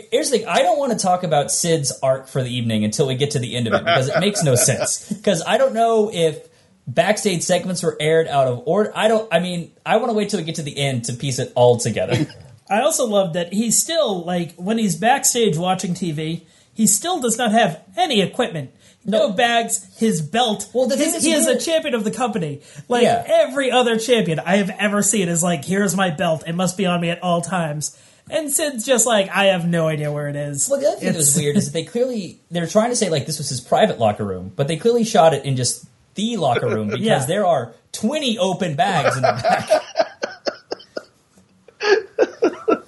Here's the thing: I don't want to talk about Sid's arc for the evening until we get to the end of it because it makes no sense. Because I don't know if backstage segments were aired out of order. I don't. I mean, I want to wait till we get to the end to piece it all together. I also love that he's still like when he's backstage watching TV, he still does not have any equipment. No, bags, his belt. Well, the thing his, is he is a champion of the company. Like Yeah. every other champion I have ever seen is like, here's my belt. It must be on me at all times. And Sid's just like, I have no idea where it is. Well, the other thing that was weird is that they clearly they're trying to say like this was his private locker room, but they clearly shot it in just the locker room because Yeah. there are twenty open bags in the back.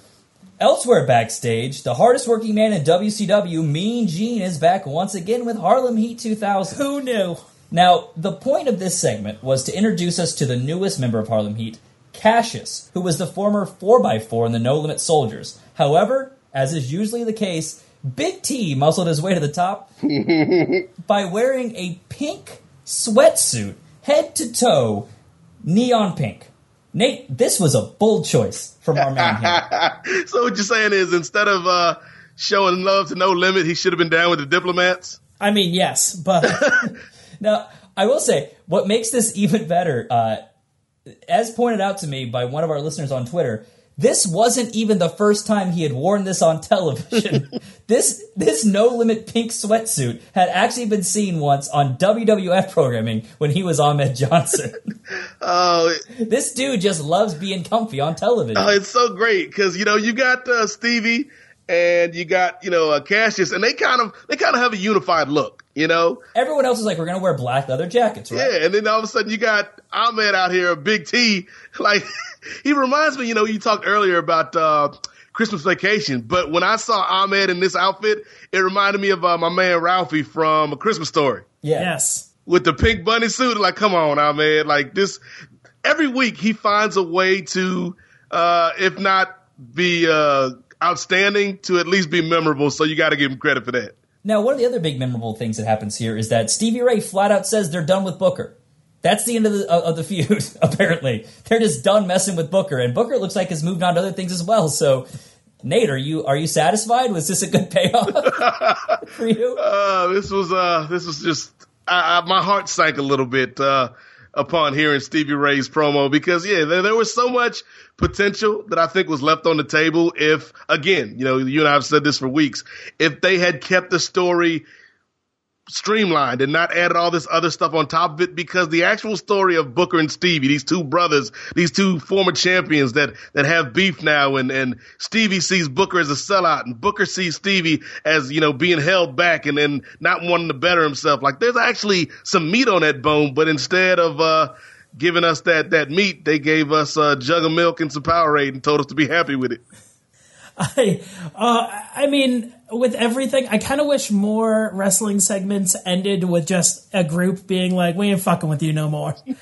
Elsewhere backstage, the hardest working man in WCW, Mean Gene, is back once again with Harlem Heat 2000. Who knew? Now, the point of this segment was to introduce us to the newest member of Harlem Heat, Cassius, who was the former 4x4 in the No Limit Soldiers. However, as is usually the case, Big T muscled his way to the top by wearing a pink sweatsuit, head to toe, neon pink. Nate, this was a bold choice from our man here. so what you're saying is instead of uh, showing love to no limit, he should have been down with the diplomats. I mean, yes, but Now, I will say, what makes this even better, uh, as pointed out to me by one of our listeners on Twitter, this wasn't even the first time he had worn this on television. this this no limit pink sweatsuit had actually been seen once on WWF programming when he was Ahmed Johnson. Oh, this dude just loves being comfy on television. Oh, it's so great because you know you got uh, Stevie and you got you know uh, Cassius, and they kind of they kind of have a unified look, you know. Everyone else is like, we're gonna wear black leather jackets, right? Yeah, and then all of a sudden you got Ahmed out here, a Big T. Like he reminds me, you know, you talked earlier about uh, Christmas Vacation, but when I saw Ahmed in this outfit, it reminded me of uh, my man Ralphie from A Christmas Story Yeah. yes. with the pink bunny suit. Like, come on, Ahmed. Like this, every week he finds a way to, uh, if not be uh, outstanding, to at least be memorable. So you got to give him credit for that. Now, one of the other big memorable things that happens here is that Stevie Ray flat out says they're done with Booker. That's the end of the of the feud. Apparently, they're just done messing with Booker, and Booker looks like has moved on to other things as well. So, Nate, are you are you satisfied? Was this a good payoff for you? Uh, this was uh, this was just I, I, my heart sank a little bit uh, upon hearing Stevie Ray's promo because yeah, there, there was so much potential that I think was left on the table. If again, you know, you and I have said this for weeks, if they had kept the story streamlined and not added all this other stuff on top of it because the actual story of Booker and Stevie, these two brothers, these two former champions that, that have beef now and, and Stevie sees Booker as a sellout and Booker sees Stevie as, you know, being held back and then not wanting to better himself. Like there's actually some meat on that bone, but instead of, uh, giving us that, that meat, they gave us a jug of milk and some Powerade and told us to be happy with it. I, uh, I mean, with everything, I kind of wish more wrestling segments ended with just a group being like, "We ain't fucking with you no more."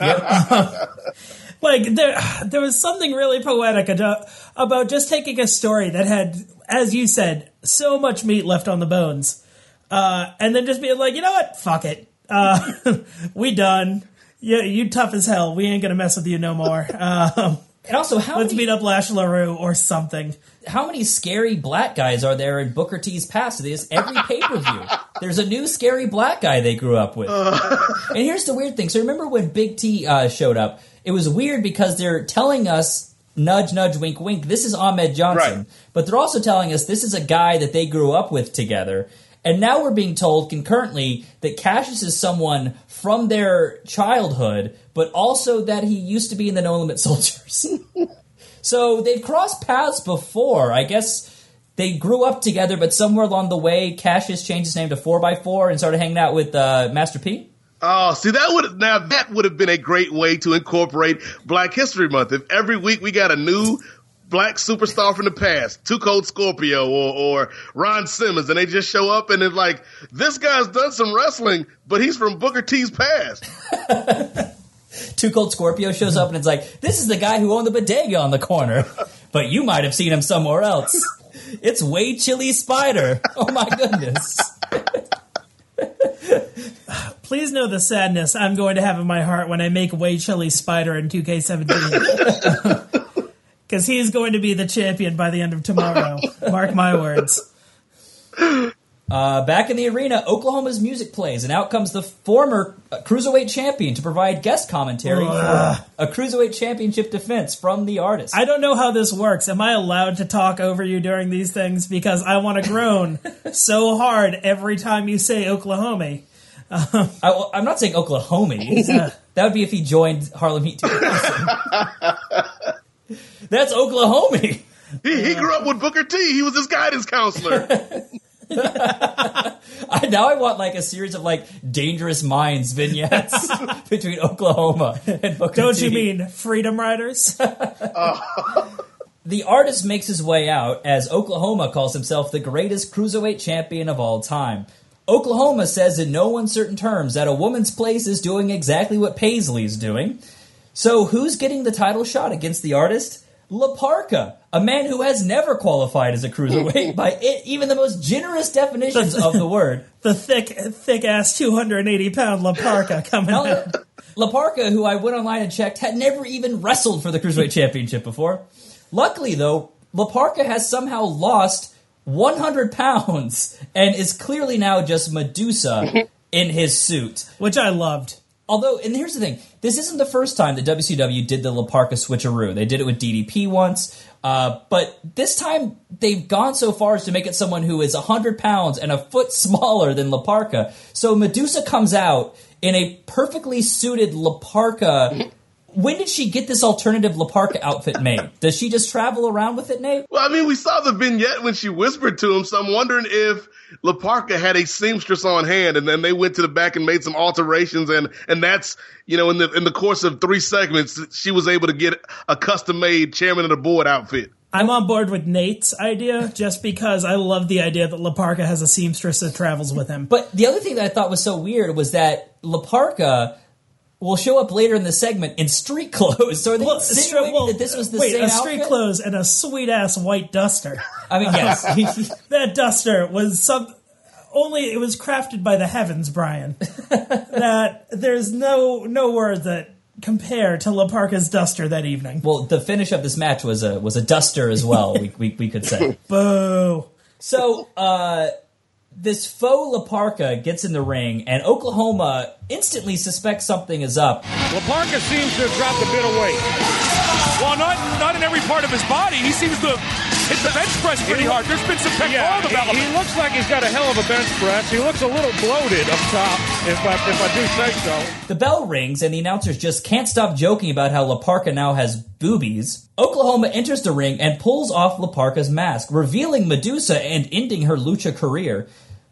like there, there was something really poetic about, just taking a story that had, as you said, so much meat left on the bones, uh, and then just being like, you know what, fuck it, uh, we done. Yeah, you tough as hell. We ain't gonna mess with you no more. Um, and also, how let's many- beat up Lash LeRoux or something. How many scary black guys are there in Booker T's past? This every pay per view. There's a new scary black guy they grew up with. and here's the weird thing. So remember when Big T uh, showed up? It was weird because they're telling us nudge, nudge, wink, wink. This is Ahmed Johnson, Right. but they're also telling us this is a guy that they grew up with together. And now we're being told concurrently that Cassius is someone from their childhood, but also that he used to be in the No Limit Soldiers. so they've crossed paths before. I guess they grew up together, but somewhere along the way, Cassius changed his name to 4x4 and started hanging out with uh, Master P. Oh, see that would now that would have been a great way to incorporate Black History Month. If every week we got a new black superstar from the past, Two Cold Scorpio or, or Ron Simmons, and they just show up and it's like, this guy's done some wrestling, but he's from Booker T's past. Two Cold Scorpio shows up and it's like, this is the guy who owned the bodega on the corner, but you might have seen him somewhere else. It's Wade Chili Spider. Oh my goodness. Please know the sadness I'm going to have in my heart when I make Way Chili Spider in 2K17. Because he is going to be the champion by the end of tomorrow. Mark my words. Uh, back in the arena, Oklahoma's music plays, and out comes the former uh, cruiserweight champion to provide guest commentary Ugh. for a cruiserweight championship defense from the artist. I don't know how this works. Am I allowed to talk over you during these things? Because I want to groan so hard every time you say Oklahoma. I, am not saying Oklahoma. that would be if he joined Harlem Heat 2000. That's Oklahoma. He, he grew up with Booker T. He was his guidance counselor. I, now I want like a series of like dangerous minds vignettes between Oklahoma and Booker Don't T. you mean Freedom Riders? Uh. The artist makes his way out as Oklahoma calls himself the greatest cruiserweight champion of all time. Oklahoma says in no uncertain terms that a woman's place is doing exactly what Paisley's doing. So who's getting the title shot against the artist? La Parka, a man who has never qualified as a cruiserweight by it, even the most generous definitions of the word. the thick, thick ass 280 pound La Parka coming Hell, out. La Parka, who I went online and checked, had never even wrestled for the Cruiserweight Championship before. Luckily, though, La Parka has somehow lost 100 pounds and is clearly now just Medusa in his suit. Which I loved. Although, and here's the thing, this isn't the first time that WCW did the La Parka switcheroo. They did it with DDP once, uh, but this time they've gone so far as to make it someone who is 100 pounds and a foot smaller than La Parka. So Medusa comes out in a perfectly suited La Parka. When did she get this alternative La Parka outfit made? Does she just travel around with it, Nate? Well, I mean, we saw the vignette when she whispered to him, so I'm wondering if La Parka had a seamstress on hand, and then they went to the back and made some alterations, and and that's you know in the in the course of three segments, she was able to get a custom made chairman of the board outfit. I'm on board with Nate's idea just because I love the idea that La Parka has a seamstress that travels with him. But the other thing that I thought was so weird was that La Parka will show up later in the segment in street clothes. So are they Well, insinuating well, that this was the wait, same a street clothes and a sweet ass white duster. I mean, yes. that duster was some. Only it was crafted by the heavens, Brian. that there's no no word that compare to La Parka's duster that evening. well, the finish of this match was a was a duster as well. we, we we could say. Boo. So uh, this faux La Parka gets in the ring, and Oklahoma instantly suspects something is up. La Parka seems to have dropped a bit of weight. Well, not not in every part of his body. He seems to have hit the bench press pretty hard. There's been some pectoral Yeah, development. he, he looks like he's got a hell of a bench press. He looks a little bloated up top, if I, if I do say so. The bell rings, and the announcers just can't stop joking about how La Parka now has boobies. Oklahoma enters the ring and pulls off La Parka's mask, revealing Medusa and ending her lucha career.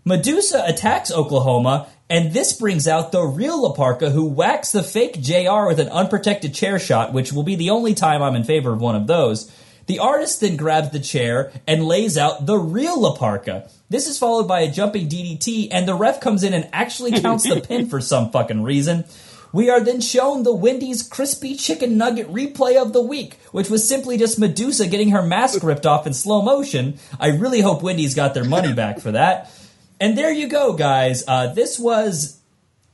Medusa attacks Oklahoma, and this brings out the real La Parka, who whacks the fake JR with an unprotected chair shot, which will be the only time I'm in favor of one of those. The artist then grabs the chair and lays out the real La Parka. This is followed by a jumping DDT, and the ref comes in and actually counts the pin for some fucking reason. We are then shown the Wendy's crispy chicken nugget replay of the week, which was simply just Medusa getting her mask ripped off in slow motion. I really hope Wendy's got their money back for that. And there you go, guys. Uh, this was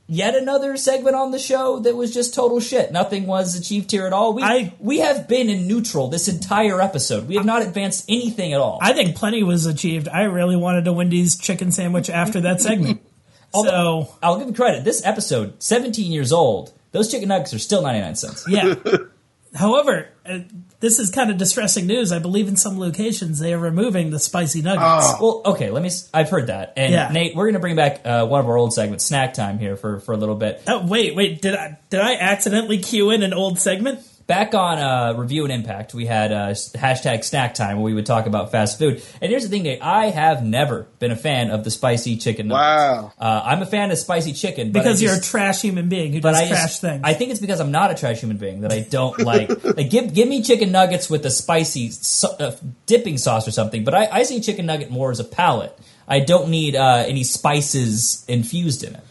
yet another segment on the show that was just total shit. Nothing was achieved here at all. We we have been in neutral this entire episode. We have not advanced anything at all. I think plenty was achieved. I really wanted a Wendy's chicken sandwich after that segment. Although, I'll give him credit. This episode, 17 years old, those chicken nuggets are still 99 cents. Yeah. However, uh, this is kind of distressing news. I believe in some locations they are removing the spicy nuggets. Well, okay, let me. s- I've heard that, and Yeah. Nate, we're going to bring back uh, one of our old segments, snack time, here for for a little bit. Oh, wait, wait. Did I did I accidentally cue in an old segment? Back on uh, review and impact, we had uh, hashtag snack time where we would talk about fast food. And here's the thing, Nate, I have never been a fan of the spicy chicken. Nuggets. Wow, uh, I'm a fan of spicy chicken but Because I you're a trash human being who but does I trash just- things. I think it's because I'm not a trash human being that I don't like. like give give me chicken nuggets with a spicy so, uh, dipping sauce or something. But I, I see chicken nugget more as a palate. I don't need uh, any spices infused in it.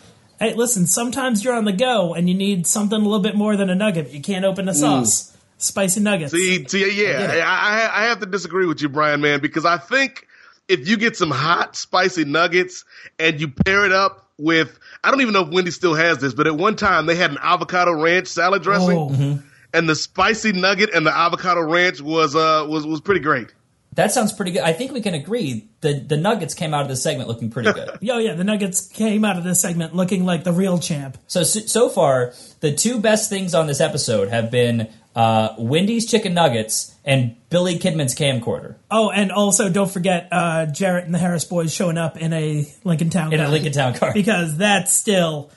Hey, listen, sometimes you're on the go and you need something a little bit more than a nugget. You can't open a sauce. Spicy nuggets. See, see, yeah, I, I, I have to disagree with you, Brian, man, because I think if you get some hot, spicy nuggets and you pair it up with, I don't even know if Wendy still has this, but at one time they had an avocado ranch salad dressing, Oh. Mm-hmm. and the spicy nugget and the avocado ranch was uh was was pretty great. That sounds pretty good. I think we can agree the the nuggets came out of this segment looking pretty good. Yo, yeah, the nuggets came out of this segment looking like the real champ. So so so far, the two best things on this episode have been uh, Wendy's chicken nuggets and Billy Kidman's camcorder. Oh, and also don't forget uh, Jarrett and the Harris boys showing up in a Lincoln Town In a. Lincoln Town car. because that's still.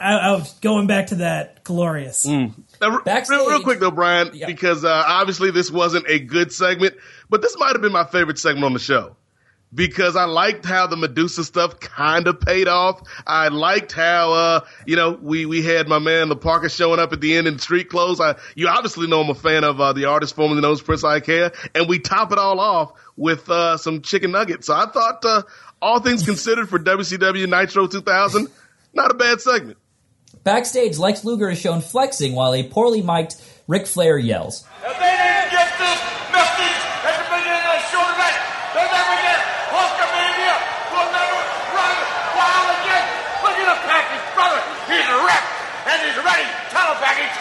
I, I was going back to that glorious. Now, real, real quick though, Brian, because uh, obviously this wasn't a good segment, but this might have been my favorite segment on the show because I liked how the Medusa stuff kind of paid off. I liked how uh, you know we we had my man the Parker showing up at the end in street clothes. I, you obviously know I'm a fan of uh, the artist formerly known as Prince Iaukea, and we top it all off with uh, some chicken nuggets. So I thought, uh, all things considered, for WCW Nitro 2000, not a bad segment. Backstage, Lex Luger is shown flexing while a poorly mic'd Ric Flair yells. If they didn't get this message at the beginning of the show tonight, they'll never get Hulkamania. We'll never run wild again. Look at the package, brother. He's wrecked and he's ready. Tell him, package.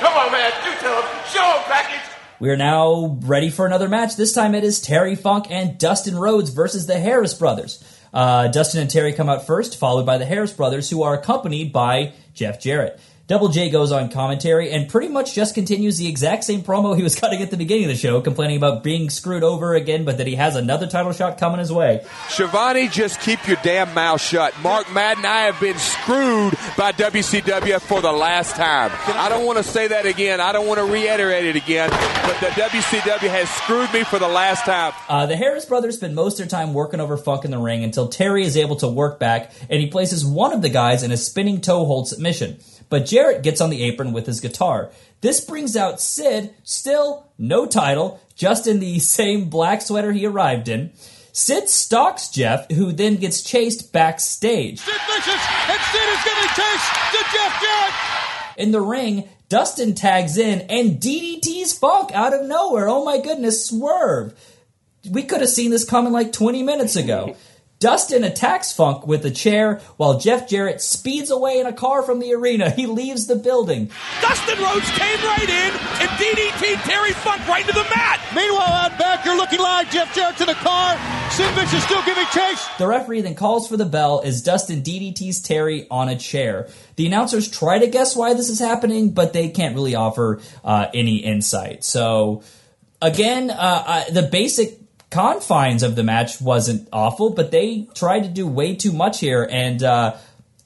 Come on, man. You tell him. Show him, package. We are now ready for another match. This time it is Terry Funk and Dustin Rhodes versus the Harris Brothers. Uh, Dustin and Terry come out first, followed by the Harris Brothers, who are accompanied by Jeff Jarrett. Double J goes on commentary and pretty much just continues the exact same promo he was cutting at the beginning of the show, complaining about being screwed over again, but that he has another title shot coming his way. Schiavone, just keep your damn mouth shut. Mark Madden, I have been screwed by WCW for the last time. I don't want to say that again. I don't want to reiterate it again, but the WCW has screwed me for the last time. Uh, the Harris brothers spend most of their time working over Funk in the ring until Terry is able to work back and he places one of the guys in a spinning toe hold submission. But Jarrett gets on the apron with his guitar. This brings out Sid, still no title, just in the same black sweater he arrived in. Sid stalks Jeff, who then gets chased backstage. Sid Vicious, and Sid is giving chase to Jeff Jarrett. In the ring, Dustin tags in and DDT's Funk out of nowhere. Oh my goodness, swerve. We could have seen this coming like 20 minutes ago. Dustin attacks Funk with a chair while Jeff Jarrett speeds away in a car from the arena. He leaves the building. Dustin Rhodes came right in and DDT Terry Funk right into the mat. Meanwhile, out back, you're looking live. Jeff Jarrett to the car. Sid is still giving chase. The referee then calls for the bell as Dustin DDT's Terry on a chair. The announcers try to guess why this is happening, but they can't really offer uh, any insight. So, again, uh, I, the basic confines of the match wasn't awful, but they tried to do way too much here, and uh,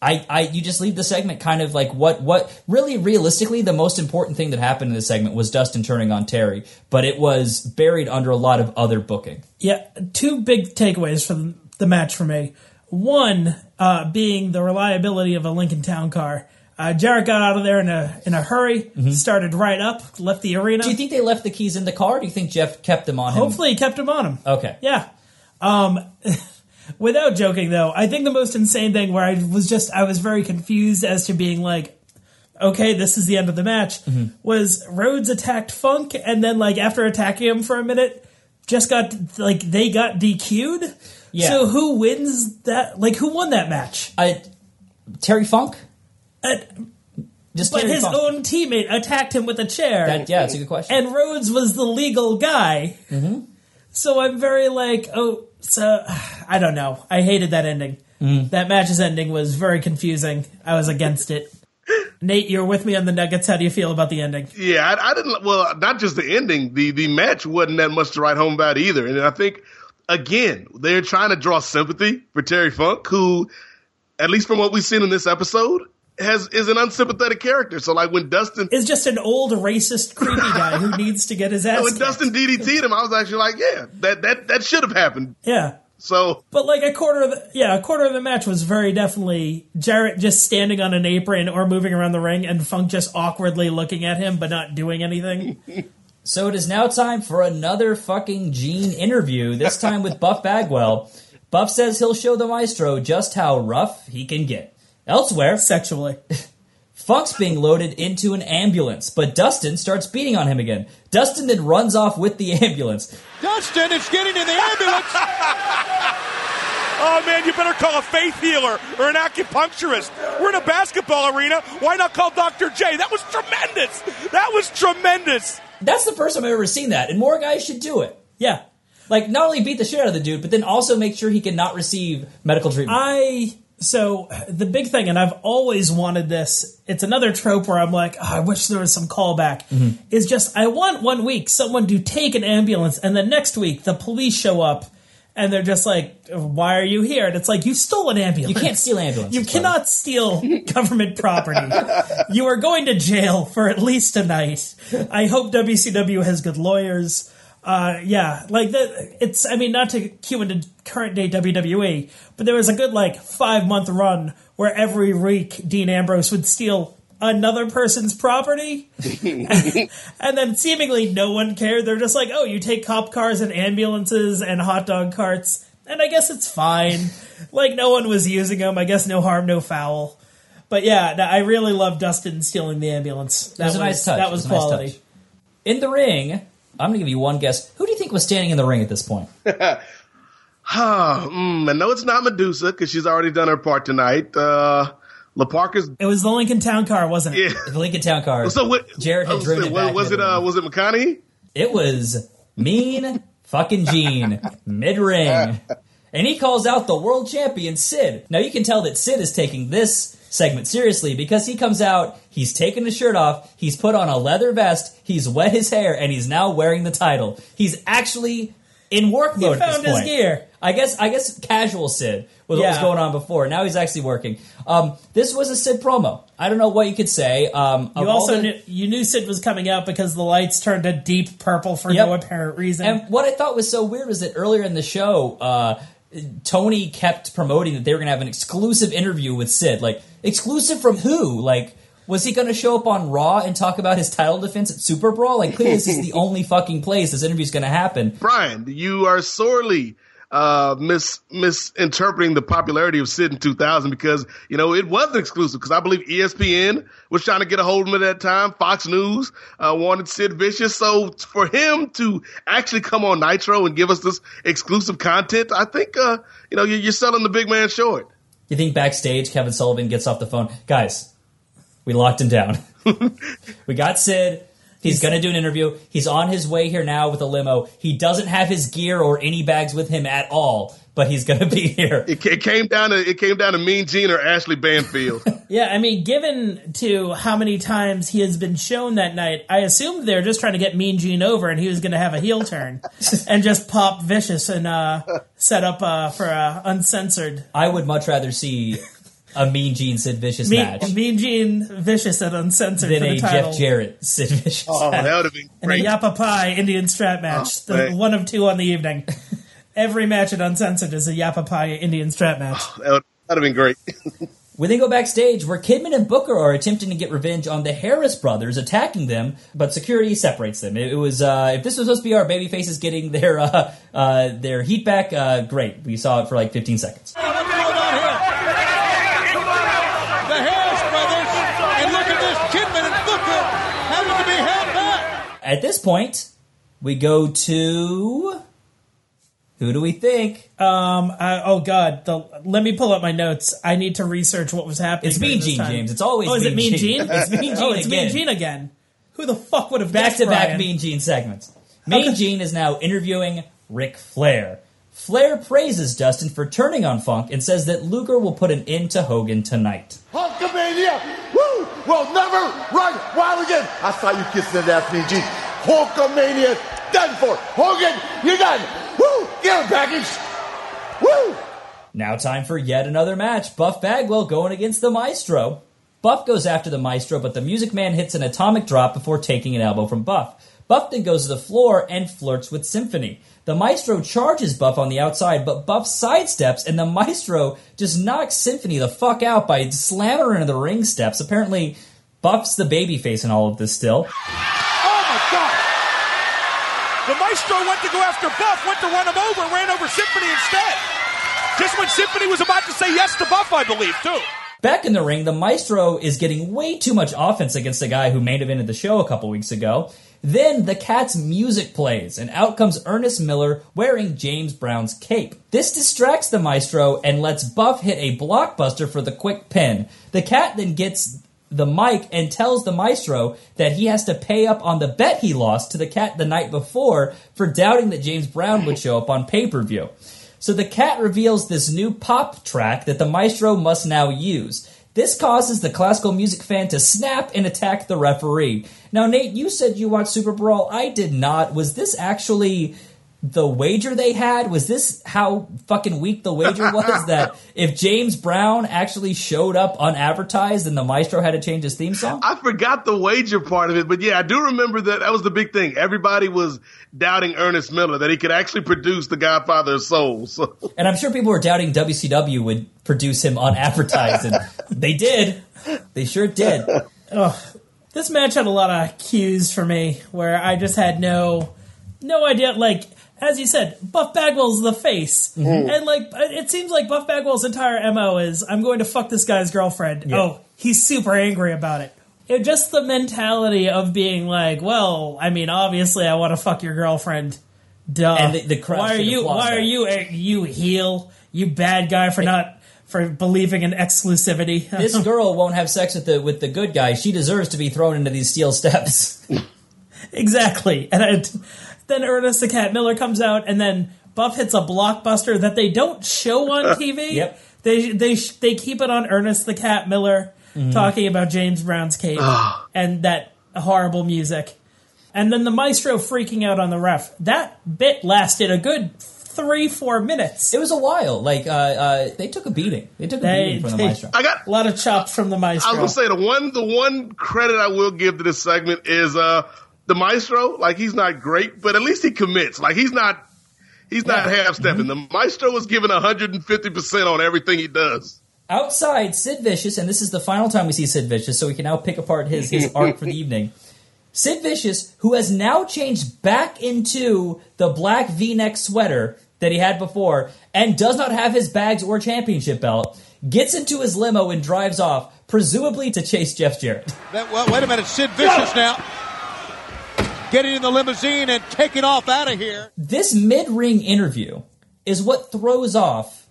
I, I, you just leave the segment kind of like what, what really realistically the most important thing that happened in this segment was Dustin turning on Terry, but it was buried under a lot of other booking. Yeah, two big takeaways from the match for me. One uh, being the reliability of a Lincoln Town car. Uh, Jarrett got out of there in a in a hurry, started right up, left the arena. Do you think they left the keys in the car? Or do you think Jeff kept them on him? Hopefully, he kept them on him. Okay. Yeah. Um, without joking, though, I think the most insane thing where I was just I was very confused as to being like, okay, this is the end of the match. Mm-hmm. Was Rhodes attacked Funk, and then like after attacking him for a minute, just got like they got DQ'd. Yeah. So who wins that? Like who won that match? I, Terry Funk. Just but his own teammate attacked him with a chair. That- yeah, it's a good question. And Rhodes was the legal guy. Mm-hmm. So I'm very like, oh, so I don't know. I hated that ending. Mm. That match's ending was very confusing. I was against it. Nate, you're with me on the Nuggets. How do you feel about the ending? Yeah, I, I didn't. Well, not just the ending. The the match wasn't that much to write home about either. And I think again they're trying to draw sympathy for Terry Funk, who, at least from what we've seen in this episode, has is an unsympathetic character. So like when Dustin is just an old racist creepy guy who needs to get his ass. when Dustin DDT'd him, I was actually like, yeah, that that that should have happened. Yeah. So, but like a quarter of the yeah, a quarter of the match was very definitely Jarrett just standing on an apron or moving around the ring, and Funk just awkwardly looking at him but not doing anything. So it is now time for another fucking Gene interview, this time with Buff Bagwell. Buff says he'll show the maestro just how rough he can get. Elsewhere, sexually. Funk's being loaded into an ambulance, but Dustin starts beating on him again. Dustin then runs off with the ambulance. Dustin is getting in the ambulance. oh man, you better call a faith healer or an acupuncturist. We're in a basketball arena. Why not call Dr. J? That was tremendous. That was tremendous. That's the first time I've ever seen that, and more guys should do it. Yeah. Like, not only beat the shit out of the dude, but then also make sure he cannot receive medical treatment. I so the big thing, and I've always wanted this. It's another trope where I'm like, oh, I wish there was some callback. Mhm. Is just I want one week someone to take an ambulance, and then next week the police show up. And they're just like, "Why are you here?" And it's like, "You stole an ambulance. You can't steal ambulance. You cannot steal government property. you are going to jail for at least a night." I hope WCW has good lawyers. Uh, yeah, like that. It's. I mean, not to cue into current day WWE, but there was a good like five month run where every week Dean Ambrose would steal another person's property, and then seemingly no one cared. They're just like, "Oh, you take cop cars and ambulances and hot dog carts." And I guess it's fine. like no one was using them. I guess no harm, no foul. But yeah, I really love Dustin stealing the ambulance. That That was a nice touch. That It was a nice quality. In the ring, I'm going to give you one guess. Who do you think was standing in the ring at this point? Ah, mm, I know it's not Medusa because she's already done her part tonight. Uh, La Parka's. It was the Lincoln Town Car, wasn't it? The Lincoln Town Car. So what? Jarrett had driven it back. was, was it? Uh, was it McConaughey? It was mean fucking Gene mid ring. And he calls out the world champion Sid. Now you can tell that Sid is taking this segment seriously because he comes out, he's taken his shirt off, he's put on a leather vest, he's wet his hair, and he's now wearing the title. He's actually in work mode at found this his gear. I guess I guess casual Sid was what was going on before. Now he's actually working. Um, this was a Sid promo. I don't know what you could say. Um, You also the- knew, you knew Sid was coming out because the lights turned a deep purple for Yep. no apparent reason. And what I thought was so weird was that earlier in the show, uh, Tony kept promoting that they were going to have an exclusive interview with Sid. Like, exclusive from who? Like, was he going to show up on Raw and talk about his title defense at Super Brawl? Like, clearly this is the only fucking place this interview's going to happen. Brian, you are sorely uh, mis misinterpreting the popularity of Sid in 2000 because you know it wasn't exclusive because I believe ESPN was trying to get a hold of him at that time. Fox News uh, wanted Sid Vicious, so for him to actually come on Nitro and give us this exclusive content, I think uh, you know you're selling the big man short. You think backstage Kevin Sullivan gets off the phone? Guys, we locked him down. we got Sid. He's going to do an interview. He's on his way here now with a limo. He doesn't have his gear or any bags with him at all, but he's going to be here. It, it came down to it came down to Mean Gene or Ashley Banfield. yeah, I mean, given to how many times he has been shown that night, I assumed they're just trying to get Mean Gene over, and he was going to have a heel turn and just pop vicious and uh, set up uh, for uh, uncensored. I would much rather see a Mean Gene Sid Vicious Mean, match mean Gene vicious and uncensored than for the a title. Jeff Jarrett Sid Vicious. Oh, match. that would have been and a great. Yappapi Indian strap match. Oh, the man. one of two on the evening. Every match at Uncensored is a Yappa Pie Indian strap match. That would have been great. We then go backstage where Kidman and Booker are attempting to get revenge on the Harris brothers, attacking them, but security separates them. It, it was uh, if this was supposed to be our baby faces getting their uh, uh, their heat back, uh, great. We saw it for like 15 seconds. At this point, we go to who do we think? Um. I, oh God. The, let me pull up my notes. I need to research what was happening. It's Mean Gene, time. James. It's always Oh, is it Mean Mean Gene. Gene? It's Mean oh, Gene it's again. Mean Gene again. Who the fuck would have Back to back? Mean Gene segments. Mean Gene is now interviewing Ric Flair. Flair praises Dustin for turning on Funk and says that Luger will put an end to Hogan tonight. Hulkamania! Woo! Will never run wild again! I saw you kissing that ass, Mean Gene. Hulkamania done for! Hogan, you're done! Woo! Get him, package! Woo! Now time for yet another match. Buff Bagwell going against the Maestro. Buff goes after the Maestro, but the Music Man hits an atomic drop before taking an elbow from Buff. Buff then goes to the floor and flirts with Symphony. The Maestro charges Buff on the outside, but Buff sidesteps, and the Maestro just knocks Symphony the fuck out by slamming her into the ring steps. Apparently, Buff's the babyface in all of this still. Oh my God! The Maestro went to go after Buff, went to run him over, ran over Symphony instead. Just when Symphony was about to say yes to Buff, I believe, too. Back in the ring, the Maestro is getting way too much offense against the guy who main evented the show a couple weeks ago. Then the cat's music plays, and out comes Ernest Miller wearing James Brown's cape. This distracts the Maestro and lets Buff hit a blockbuster for the quick pin. The cat then gets the mic and tells the Maestro that he has to pay up on the bet he lost to the cat the night before for doubting that James Brown would show up on pay per view. So the cat reveals this new pop track that the maestro must now use. This causes the classical music fan to snap and attack the referee. Now, Nate, you said you watched Super Brawl. I did not. Was this actually the wager they had? Was this how fucking weak the wager was? that if James Brown actually showed up unadvertised, and the maestro had to change his theme song? I forgot the wager part of it, but yeah, I do remember that. That was the big thing. Everybody was doubting Ernest Miller that he could actually produce the Godfather of Soul. So And I'm sure people were doubting WCW would produce him unadvertised, and they did. They sure did. Ugh. This match had a lot of cues for me where I just had no no idea. Like as you said, Buff Bagwell's the face, Mhm. and like it seems like Buff Bagwell's entire mo is I'm going to fuck this guy's girlfriend. Yeah. Oh, he's super angry about it. It just the mentality of being like, well, I mean, obviously, I want to fuck your girlfriend. Duh. And the- the why are you? Why are you? You heel? You bad guy for not for believing in exclusivity. this girl won't have sex with the with the good guy. She deserves to be thrown into these steel steps. Exactly. And I, then Ernest the Cat Miller comes out, and then Buff hits a blockbuster that they don't show on TV. Yep. They they they keep it on Ernest the Cat Miller Mhm. talking about James Brown's cape Ah. and that horrible music, and then the maestro freaking out on the ref. That bit lasted a good three four minutes. It was a while. Like uh, uh, they took a beating. They took a They, beating from the they- maestro. I got a lot of chops from the maestro. I maestro. was gonna say the one the one credit I will give to this segment is uh the maestro. Like he's not great, but at least he commits. Like he's not he's not half stepping. The maestro is giving hundred and fifty percent on everything he does. Outside, Sid Vicious, and this is the final time we see Sid Vicious, so we can now pick apart his his arc for the evening. Sid Vicious, who has now changed back into the black V-neck sweater that he had before, and does not have his bags or championship belt, gets into his limo and drives off, presumably to chase Jeff Jarrett. That, well, wait a minute. Sid Vicious now getting in the limousine and taking off out of here. This mid-ring interview is what throws off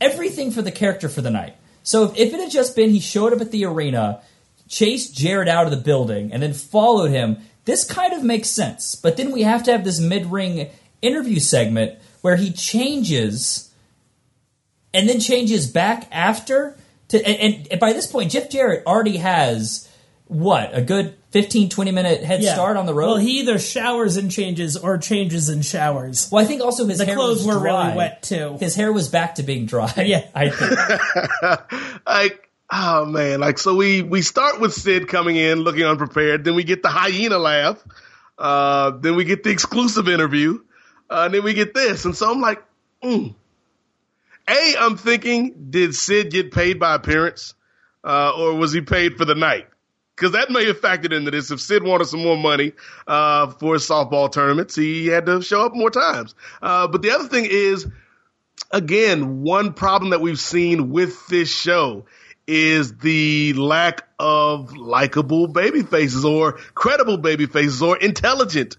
everything for the character for the night. So if, if it had just been he showed up at the arena, chased Jarrett out of the building, and then followed him, this kind of makes sense. But then we have to have this mid-ring interview segment where he changes and then changes back after to and, and by this point Jeff Jarrett already has what a good 15 20 minute head Yeah. start on the road Well, he either showers and changes or changes and showers. Well, I think also his the hair clothes was were dry. really wet too. His hair was back to being dry. Yeah. I think. like oh man. Like so we we start with sid coming in looking unprepared. Then we get the hyena laugh. Uh then we get the exclusive interview. Uh, and then we get this. And so i'm like mm. a i'm thinking did sid get paid by appearance? Uh or was he paid for the night? Because that may have factored into this. If Sid wanted some more money uh, for his softball tournaments, he had to show up more times. Uh, but the other thing is, again, one problem that we've seen with this show is the lack of likable baby faces or credible baby faces or intelligent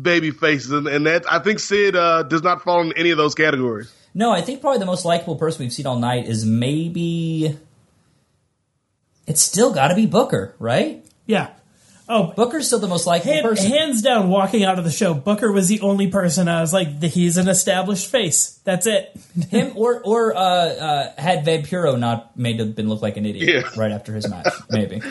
baby faces. And, and that, I think Sid, uh, does not fall in any of those categories. No, I think probably the most likable person we've seen all night is maybe. It's still got to be Booker, right? Yeah. Oh, Booker's still the most likable Hand, person. hands down, walking out of the show, Booker was the only person I was like, he's an established face. That's it. Him or or uh, uh, had Vampiro not made him been look like an idiot Yeah. right after his match, maybe.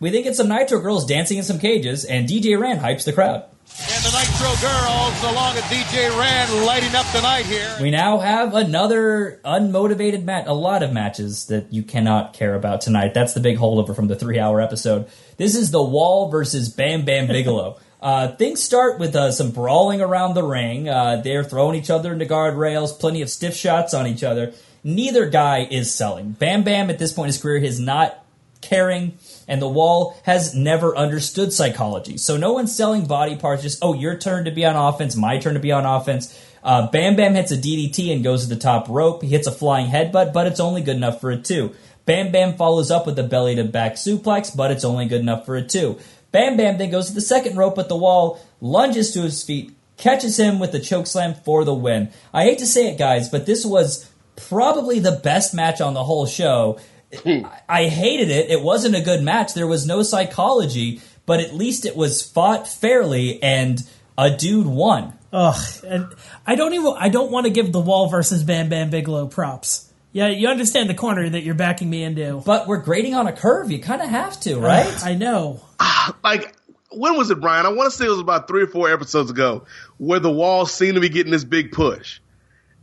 We then get some Nitro girls dancing in some cages, and DJ Rand hypes the crowd. And the Nitro Girls, along with DJ Rand, lighting up the night here. We now have another unmotivated match. A lot of matches that you cannot care about tonight. That's the big holdover from the three-hour episode. This is the Wall versus Bam Bam Bigelow. Uh, things start with uh, some brawling around the ring. Uh, they're throwing each other into guardrails, plenty of stiff shots on each other. Neither guy is selling. Bam Bam, at this point in his career, is not caring, and the wall has never understood psychology. So no one's selling body parts, just, oh, your turn to be on offense, my turn to be on offense. Uh, Bam Bam hits a DDT and goes to the top rope. He hits a flying headbutt, but it's only good enough for a two. Bam Bam follows up with a belly to back suplex, but it's only good enough for a two. Bam Bam then goes to the second rope at the wall, lunges to his feet, catches him with the choke slam for the win. I hate to say it, guys, but this was probably the best match on the whole show. Hmm. I hated it. It wasn't a good match. There was no psychology, but at least it was fought fairly and a dude won. Ugh, and I don't even. I don't want to give the Wall versus Bam Bam Bigelow props. Yeah, you understand the corner that you're backing me into. But we're grading on a curve. You kind of have to, right? I know. like when was it, Brian? I want to say it was about three or four episodes ago where the wall seemed to be getting this big push.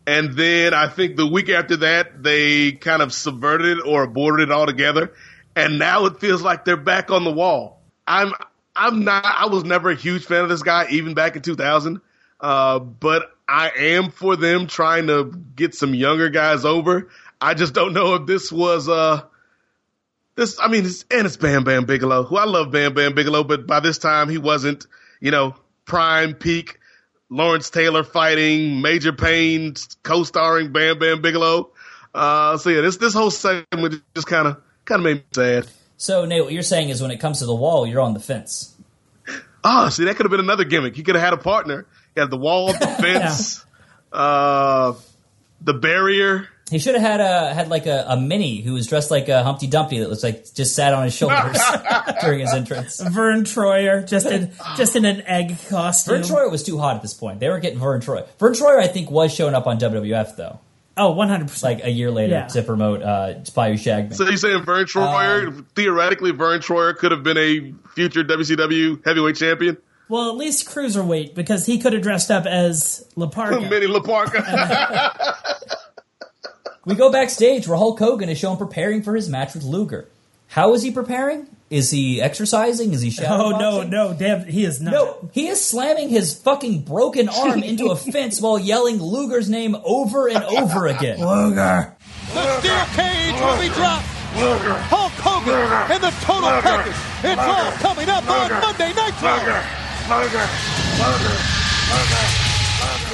And then I think the week after that, they kind of subverted it or aborted it altogether. And now it feels like they're back on the wall. I'm, I'm not, I was never a huge fan of this guy, even back in 2000. Uh, but I am for them trying to get some younger guys over. I just don't know if this was, uh, this, I mean, it's, and it's Bam Bam Bigelow, who I love Bam Bam Bigelow, but by this time he wasn't, you know, prime peak Lawrence Taylor fighting Major Payne co-starring Bam Bam Bigelow. Uh, so yeah, this, this whole segment just kind of, kind of made me sad. So, Nate, what you're saying is when it comes to the wall, you're on the fence. Oh, see, that could have been another gimmick. He could have had a partner. He had the wall, the fence, uh, the barrier. He should have had a had like a, a mini who was dressed like a Humpty Dumpty that was like just sat on his shoulders during his entrance. Vern Troyer just in just in an egg costume. Vern Troyer was too hot at this point. They were getting Vern Troyer. Vern Troyer, I think, was showing up on WWF though. Oh, 100 percent. Like a year later Yeah. to promote uh, Spy Who Shagged Me. So you're saying Vern Troyer, theoretically, Vern Troyer could have been a future WCW heavyweight champion? Well, at least cruiserweight because he could have dressed up as La Parka. Minnie La Parka. We go backstage where Hulk Hogan is shown preparing for his match with Luger. How is he preparing? Is he exercising? Is he shadow Oh no, no, damn, he is not. No, he is slamming his fucking broken arm into a fence while yelling Luger's name over and over again. Luger. The steel cage will be dropped. Luger. Hulk Hogan and the total package. It's all coming up on Monday Nitro.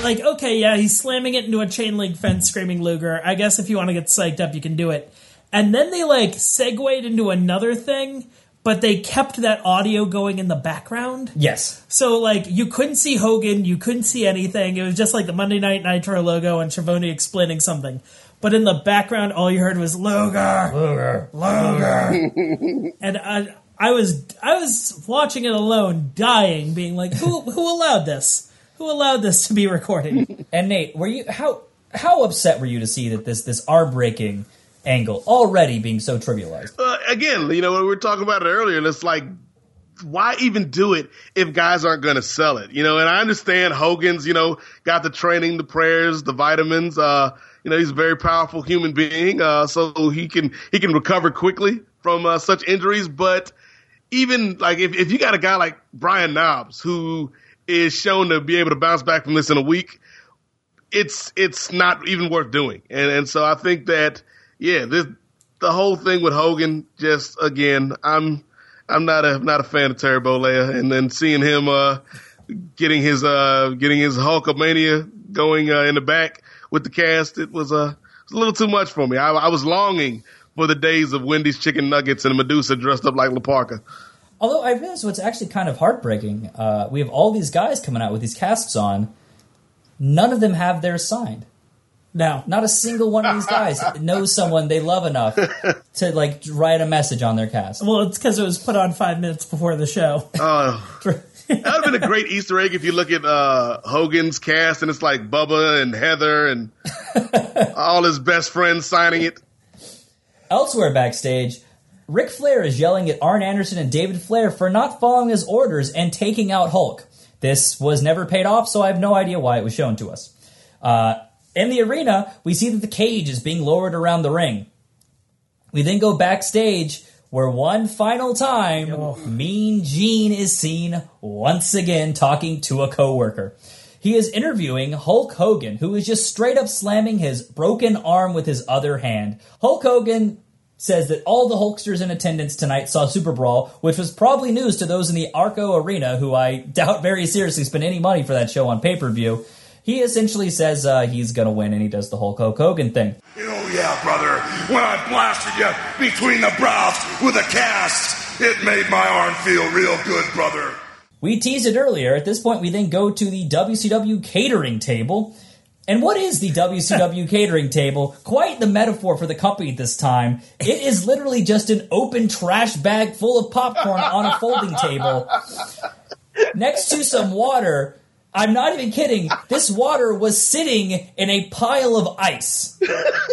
Like, okay, yeah, he's slamming it into a chain link fence, screaming Luger. I guess if you want to get psyched up, you can do it. And then they like segued into another thing, but they kept that audio going in the background. Yes. So like you couldn't see Hogan, you couldn't see anything. It was just like the Monday Night Nitro logo and Schiavone explaining something. But in the background, all you heard was Luger, Luger, Luger, and I, I was I was watching it alone, dying, being like, who who allowed this? Who allowed this to be recorded? And Nate, were you how how upset were you to see that this this arm breaking angle already being so trivialized? uh, again, you know, we were talking about it earlier, and it's like, why even do it if guys aren't going to sell it? You know, and I understand Hogan's, you know, got the training, the prayers, the vitamins. Uh, you know, he's a very powerful human being, uh, so he can he can recover quickly from uh, such injuries. But even like if if you got a guy like Brian Knobbs who is shown to be able to bounce back from this in a week, it's it's not even worth doing. And and so I think that yeah, this the whole thing with Hogan just again, I'm I'm not a not a fan of Terry Bollea, and then seeing him uh getting his uh getting his Hulkamania going uh, in the back with the cast, it was uh, a little too much for me. I, I was longing for the days of Wendy's chicken nuggets and Medusa dressed up like La Parka. Although I realize what's actually kind of heartbreaking. Uh, we have all these guys coming out with these casts on. None of them have theirs signed. No, not a single one of these guys knows someone they love enough to like write a message on their cast. Well, it's because it was put on five minutes before the show. Uh, that would have been a great Easter egg if you look at uh, Hogan's cast and it's like Bubba and Heather and all his best friends signing it. Elsewhere backstage, Ric Flair is yelling at Arn Anderson and David Flair for not following his orders and taking out Hulk. This was never paid off, so I have no idea why it was shown to us. Uh, in the arena, we see that the cage is being lowered around the ring. We then go backstage where one final time, Mean Gene is seen once again talking to a coworker. He is interviewing Hulk Hogan, who is just straight up slamming his broken arm with his other hand. Hulk Hogan says that all the Hulksters in attendance tonight saw Super Brawl, which was probably news to those in the Arco Arena, who I doubt very seriously spent any money for that show on pay per view. He essentially says uh, he's going to win, and he does the Hulk Hogan thing. Oh yeah, brother. When I blasted you between the brows with a cast, it made my arm feel real good, brother. We teased it earlier. At this point, we then go to the WCW catering table. And what is the WCW catering table? Quite the metaphor for the company this time. It is literally just an open trash bag full of popcorn on a folding table next to some water. I'm not even kidding. This water was sitting in a pile of ice.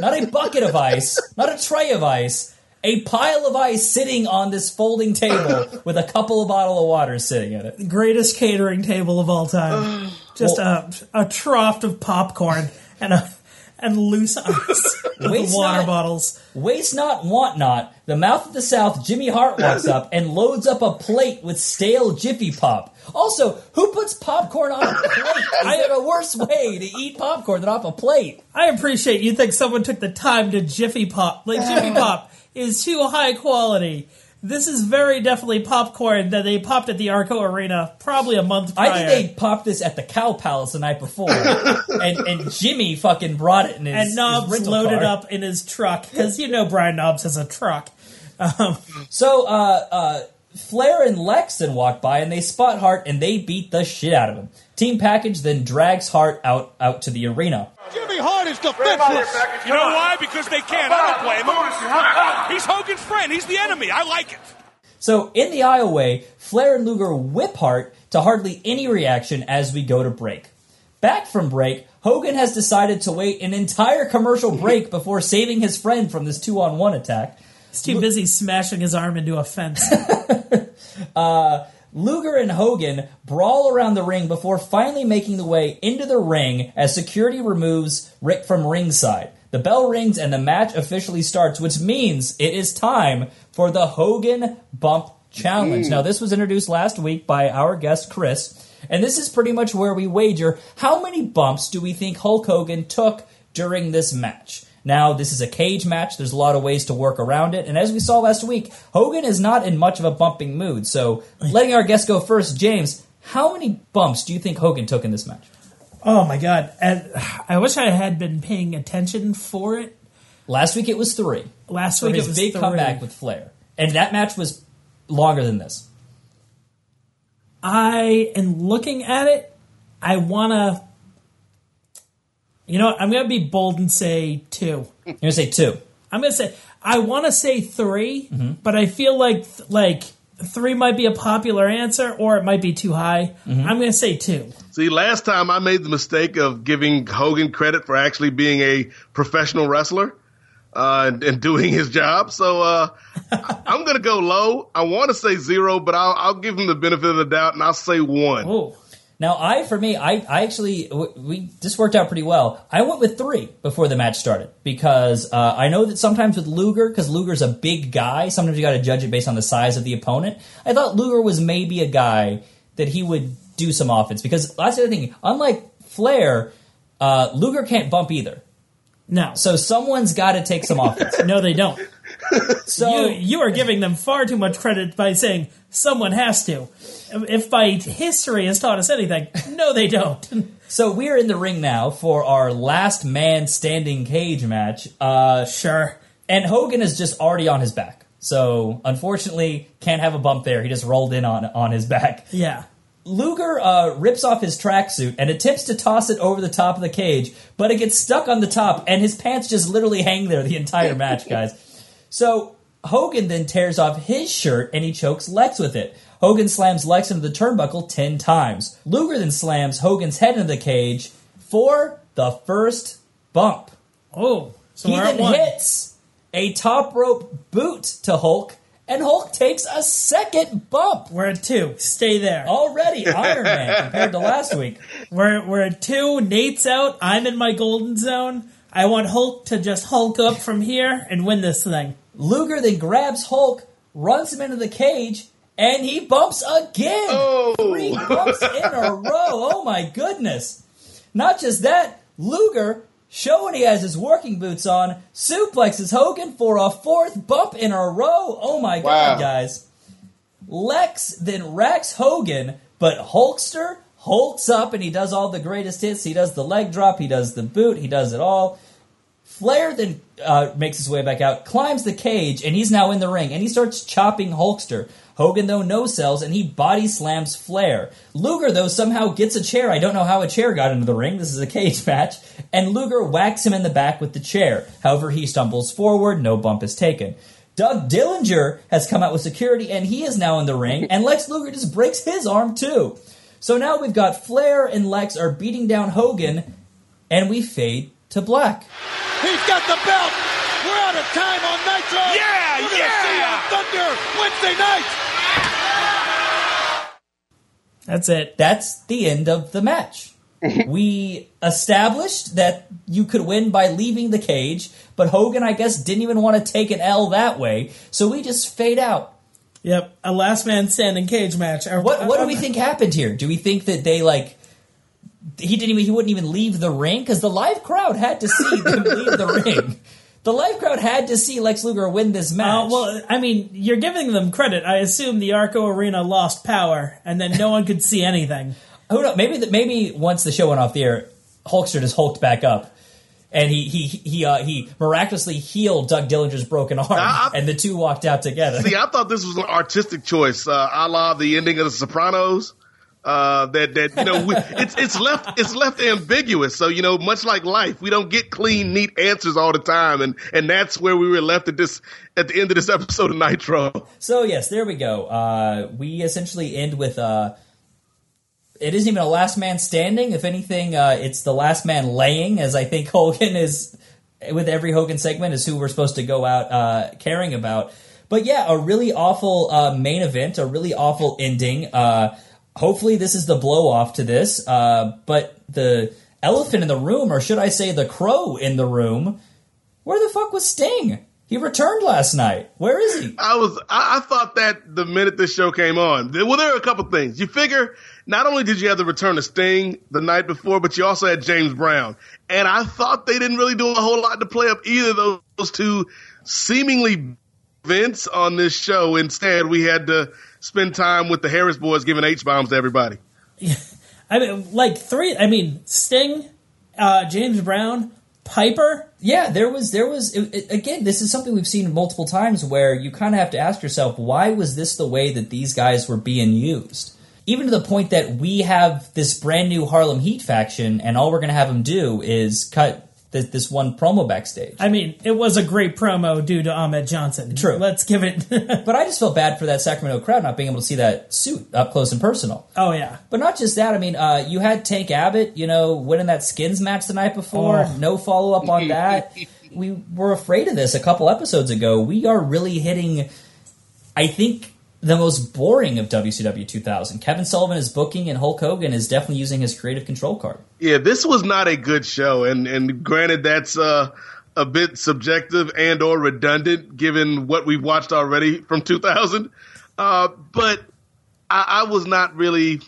Not a bucket of ice, not a tray of ice, a pile of ice sitting on this folding table with a couple of bottle of water sitting in it. Greatest catering table of all time. Just a a trough of popcorn and a and loose ice with Waste water not- bottles. Waste not, want not. The mouth of the South, Jimmy Hart walks up and loads up a plate with stale Jiffy Pop. Also, who puts popcorn on a plate? I have a worse way to eat popcorn than off a plate. I appreciate you think someone took the time to Jiffy Pop. Like Jiffy Pop is too high quality. This is very definitely popcorn that they popped at the Arco Arena probably a month prior. I think they popped this at the Cow Palace the night before, and, and Jimmy fucking brought it in his, and his Knobbs rental loaded car. up in his truck because you know Brian Knobbs has a truck. Um, So uh, uh, Flair and Lex then walk by and they spot Hart and they beat the shit out of him. Team Package then drags Hart out out to the arena. Jimmy Hart is defenseless. You know why? Because they can't. I don't blame him. He's Hogan's friend. He's the enemy. I like it. So in the aisleway, Flair and Luger whip Hart to hardly any reaction as we go to break. Back from break, Hogan has decided to wait an entire commercial break before saving his friend from this two on one attack. he's too busy smashing his arm into a fence. Uh, Luger and Hogan brawl around the ring before finally making the way into the ring as security removes Ric from ringside. The bell rings and the match officially starts, which means it is time for the Hogan Bump Challenge. Mm. Now, this was introduced last week by our guest Chris, and this is pretty much where we wager how many bumps do we think Hulk Hogan took during this match. Now, this is a cage match. There's a lot of ways to work around it. And as we saw last week, Hogan is not in much of a bumping mood. So, letting our guest go first, James, how many bumps do you think Hogan took in this match? oh my god! And I wish I had been paying attention for it. Last week it was three. Last week his it was big three. comeback with Flair. And that match was longer than this. I am looking at it. I want to. You know, what? I'm going to be bold and say two. You're going to say two. I'm going to say I want to say 3 Mm-hmm. but I feel like like three might be a popular answer, or it might be too high. Mm-hmm. I'm going to say two. See, last time I made the mistake of giving Hogan credit for actually being a professional wrestler uh, and, and doing his job. So uh, I- I'm going to go low. I want to say zero, but I'll, I'll give him the benefit of the doubt and I'll say one. Oh. Now, I for me, I, I actually we this worked out pretty well. I went with three before the match started because uh, I know that sometimes with Luger, because Luger's a big guy, sometimes you got to judge it based on the size of the opponent. I thought Luger was maybe a guy that he would do some offense because that's the other thing. Unlike Flair, uh, Luger can't bump either. No. So someone's got to take some offense. no, they don't. So you, you are giving them far too much credit by saying someone has to. If by history has taught us anything, no, they don't. So we're in the ring now for our last man standing cage match. Uh, sure. And Hogan is just already on his back. So unfortunately, can't have a bump there. He just rolled in on on his back. Yeah. Luger uh, rips off his tracksuit and attempts to toss it over the top of the cage, but it gets stuck on the top, and his pants just literally hang there the entire match, guys. So Hogan then tears off his shirt and he chokes Lex with it. Hogan slams Lex into the turnbuckle 10 times. Luger then slams Hogan's head into the cage for the first bump. Oh, so he then hits a top rope boot to Hulk, and Hulk takes a second bump. We're at two. Stay there. Already Iron Man compared to last week. We're we're at two. Nate's out. I'm in my golden zone. I want Hulk to just Hulk up from here and win this thing. Luger then grabs Hulk, runs him into the cage, and he bumps again. Oh. Three bumps in a row. Oh my goodness. Not just that, Luger, showing he has his working boots on, suplexes Hogan for a fourth bump in a row. Oh my god, guys. Lex then racks Hogan, but Hulkster hulks up and he does all the greatest hits. He does the leg drop, he does the boot, he does it all. Flair then uh, makes his way back out, climbs the cage, and he's now in the ring, and he starts chopping Hulkster. Hogan, though, no sells, and he body slams Flair. Luger, though, somehow gets a chair. I don't know how a chair got into the ring. This is a cage match. And Luger whacks him in the back with the chair. However, he stumbles forward. No bump is taken. Doug Dillinger has come out with security, and he is now in the ring, and Lex Luger just breaks his arm, too. So now we've got Flair and Lex are beating down Hogan, and we fade to black. He's got the belt. We're out of time on Nitro. Yeah, We're gonna yeah. see you on Thunder Wednesday night. That's it. That's the end of the match. we established that you could win by leaving the cage, but Hogan, I guess, didn't even want to take an L that way, so we just fade out. Yep, a last man standing cage match. What what do we think happened here? Do we think that they like he didn't even he wouldn't even leave the ring because the live crowd had to see them leave the ring. The live crowd had to see Lex Luger win this match. Uh, well, I mean, you're giving them credit. I assume the Arco Arena lost power, and then no one could see anything. Who knows? Maybe that maybe once the show went off the air, Hulkster just hulked back up, and he he he uh, he miraculously healed Doug Dillinger's broken arm, and the two walked out together. See, I thought this was an artistic choice, uh, a la the ending of The Sopranos. Uh, that that you know we, it's it's left it's left ambiguous. So you know, much like life, we don't get clean, neat answers all the time, and and that's where we were left at this at the end of this episode of Nitro. So yes, there we go. Uh, we essentially end with uh, it isn't even a last man standing. If anything, uh, it's the last man laying, as I think Hogan is with every Hogan segment is who we're supposed to go out uh, caring about. But yeah, a really awful uh, main event, a really awful ending. Uh, hopefully, this is the blow off to this. Uh, but the elephant in the room, or should I say, the crow in the room, where the fuck was Sting? He returned last night. Where is he? I was I, I thought that the minute this show came on. Well, there are a couple things. You figure not only did you have the return of Sting the night before, but you also had James Brown, and I thought they didn't really do a whole lot to play up either of those, those two seemingly events on this show. Instead, we had to spend time with the Harris boys giving H bombs to everybody. I mean, like three. I mean, Sting, uh, James Brown, Piper. Yeah, there was there was it, it- again. This is something we've seen multiple times where you kind of have to ask yourself, why was this the way that these guys were being used? Even to the point that we have this brand new Harlem Heat faction, and all we're going to have them do is cut th- this one promo backstage. I mean, it was a great promo due to Ahmed Johnson. True. Let's give it. but I just felt bad for that Sacramento crowd not being able to see that suit up close and personal. oh yeah. But not just that. I mean, uh, you had Tank Abbott, you know, winning that skins match the night before. Oh. No follow up on that. we were afraid of this a couple episodes ago. We are really hitting, I think, the most boring of WCW 2000. Kevin Sullivan is booking, and Hulk Hogan is definitely using his creative control card. Yeah, this was not a good show, and and granted that's uh, a bit subjective and or redundant given what we've watched already from 2000. Uh, but I, I was not really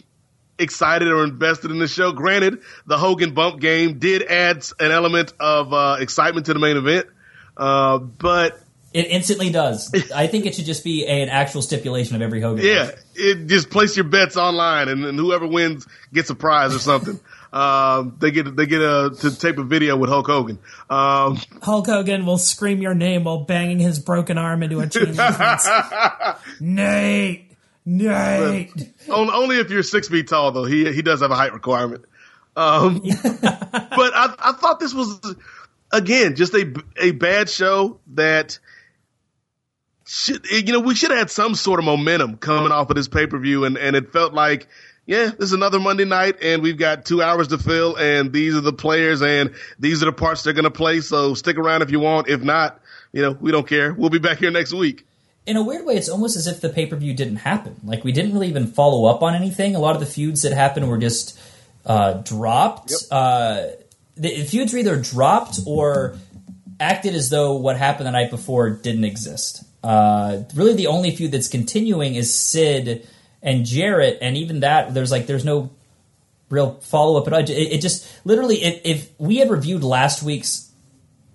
excited or invested in the show. Granted, the Hogan bump game did add an element of uh, excitement to the main event, uh, but It instantly does. I think it should just be a, an actual stipulation of every Hogan. Yeah, it just place your bets online, and, and whoever wins gets a prize or something. um, they get they get a to tape a video with Hulk Hogan. Um, Hulk Hogan will scream your name while banging his broken arm into a chain. Nate, Nate. only, only if you're six feet tall, though. He he does have a height requirement. Um, but I, I thought this was again just a a bad show that should you know we should have had some sort of momentum coming off of this pay per view, and and it felt like. Yeah, this is another Monday night, and we've got two hours to fill, and these are the players, and these are the parts they're going to play. So stick around if you want. If not, you know, we don't care. We'll be back here next week. In a weird way, it's almost as if the pay per view didn't happen. Like we didn't really even follow up on anything. A lot of the feuds that happened were just uh, dropped. Uh, the feuds were either dropped or acted as though what happened the night before didn't exist. Uh, really, the only feud that's continuing is Sid and Jarrett, and even that, there's like there's no real follow up. It, it just literally, if, if we had reviewed last week's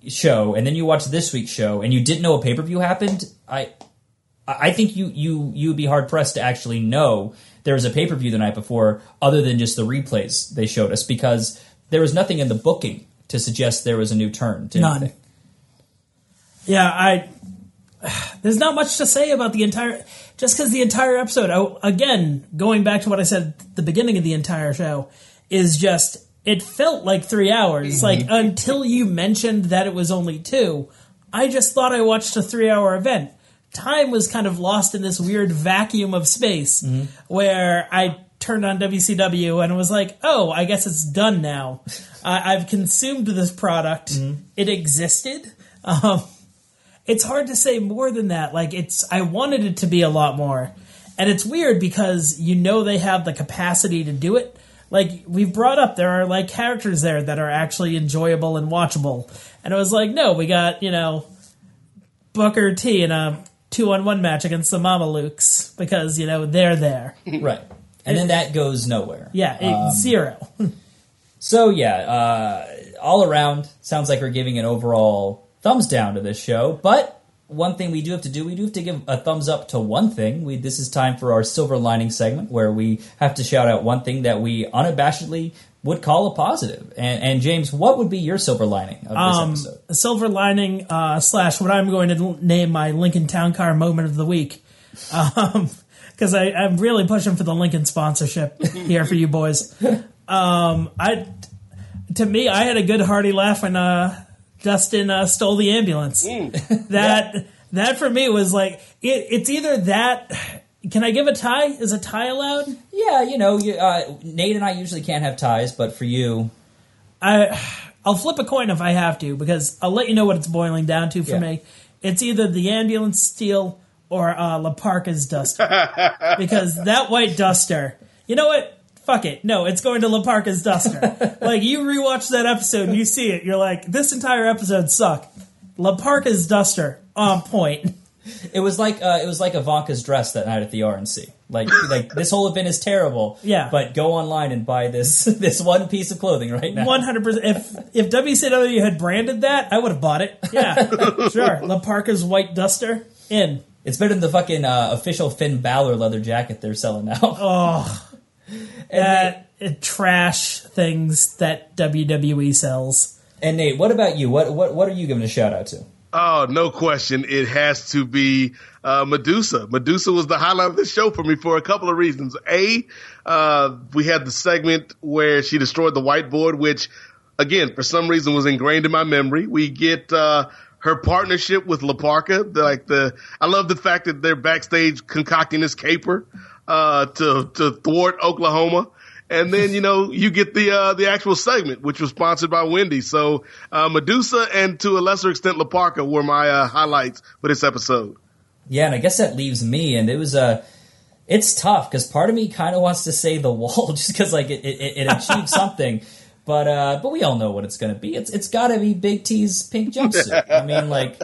show and then you watched this week's show and you didn't know a pay per view happened, I I think you you you would be hard pressed to actually know there was a pay per view the night before, other than just the replays they showed us, because there was nothing in the booking to suggest there was a new turn. To None. anything. Yeah, I. There's not much to say about the entire. Just because the entire episode, I, again, going back to what I said at the beginning of the entire show, is just. It felt like three hours. Mm-hmm. Like, until you mentioned that it was only two, I just thought I watched a three hour event. Time was kind of lost in this weird vacuum of space mm-hmm. where I turned on WCW and was like, oh, I guess it's done now. I, I've consumed this product. Mm-hmm. It existed. Um, it's hard to say more than that. Like it's, I wanted it to be a lot more, and it's weird because you know they have the capacity to do it. Like we've brought up, there are like characters there that are actually enjoyable and watchable, and it was like, no, we got you know Booker T in a two on one match against the Mamalukes because you know they're there. right, and then that goes nowhere. Yeah, it- Um, zero. So yeah, uh, all around sounds like we're giving an overall thumbs down to this show. But one thing we do have to do, we do have to give a thumbs up to one thing. We this is time for our silver lining segment where we have to shout out one thing that we unabashedly would call a positive. And, and James, what would be your silver lining of this um, episode? silver lining uh, slash what I'm going to name my Lincoln Town Car moment of the week. Because I I'm really pushing for the Lincoln sponsorship here for you boys. Um, I to me, I had a good hearty laugh when uh, Dustin uh, stole the ambulance. That that for me was like it, it's either that. Can I give a tie? Is a tie allowed? Yeah, you know, you, uh, Nate and I usually can't have ties, but for you, I I'll flip a coin if I have to because I'll let you know what it's boiling down to for Yeah. me. It's either the ambulance steal or uh, La Parka's duster because that white duster. You know what? Fuck it. No, it's going to La Parka's duster. like you rewatch that episode and you see it, you're like, this entire episode sucked. La Parka's duster on point. it was like uh, it was like Ivanka's dress that night at the RNC. Like like this whole event is terrible. Yeah. but go online and buy this this one piece of clothing right now. One hundred percent. If if WCW had branded that, I would have bought it. Yeah, sure. La Parka's white duster in. It's better than the fucking uh, official Finn Balor leather jacket they're selling now. Oh, that uh, trash things that WWE sells. And Nate, what about you? What what what are you giving a shout out to? Oh, no question. It has to be uh, Medusa. Medusa was the highlight of the show for me for a couple of reasons. A, uh, we had the segment where she destroyed the whiteboard, which, again, for some reason was ingrained in my memory. We get uh, her partnership with La Parka. Like the, I love the fact that they're backstage concocting this caper uh, to to thwart Oklahoma. And then, you know, you get the, uh, the actual segment, which was sponsored by Wendy. So, uh, Medusa and to a lesser extent, La Parka were my, uh, highlights for this episode. Yeah, and I guess that leaves me, and it was Uh, it's tough because part of me kind of wants to say the wall just because like it, it, it achieved something, but uh, but we all know what it's going to be. It's it's got to be Big T's pink jumpsuit. I mean, like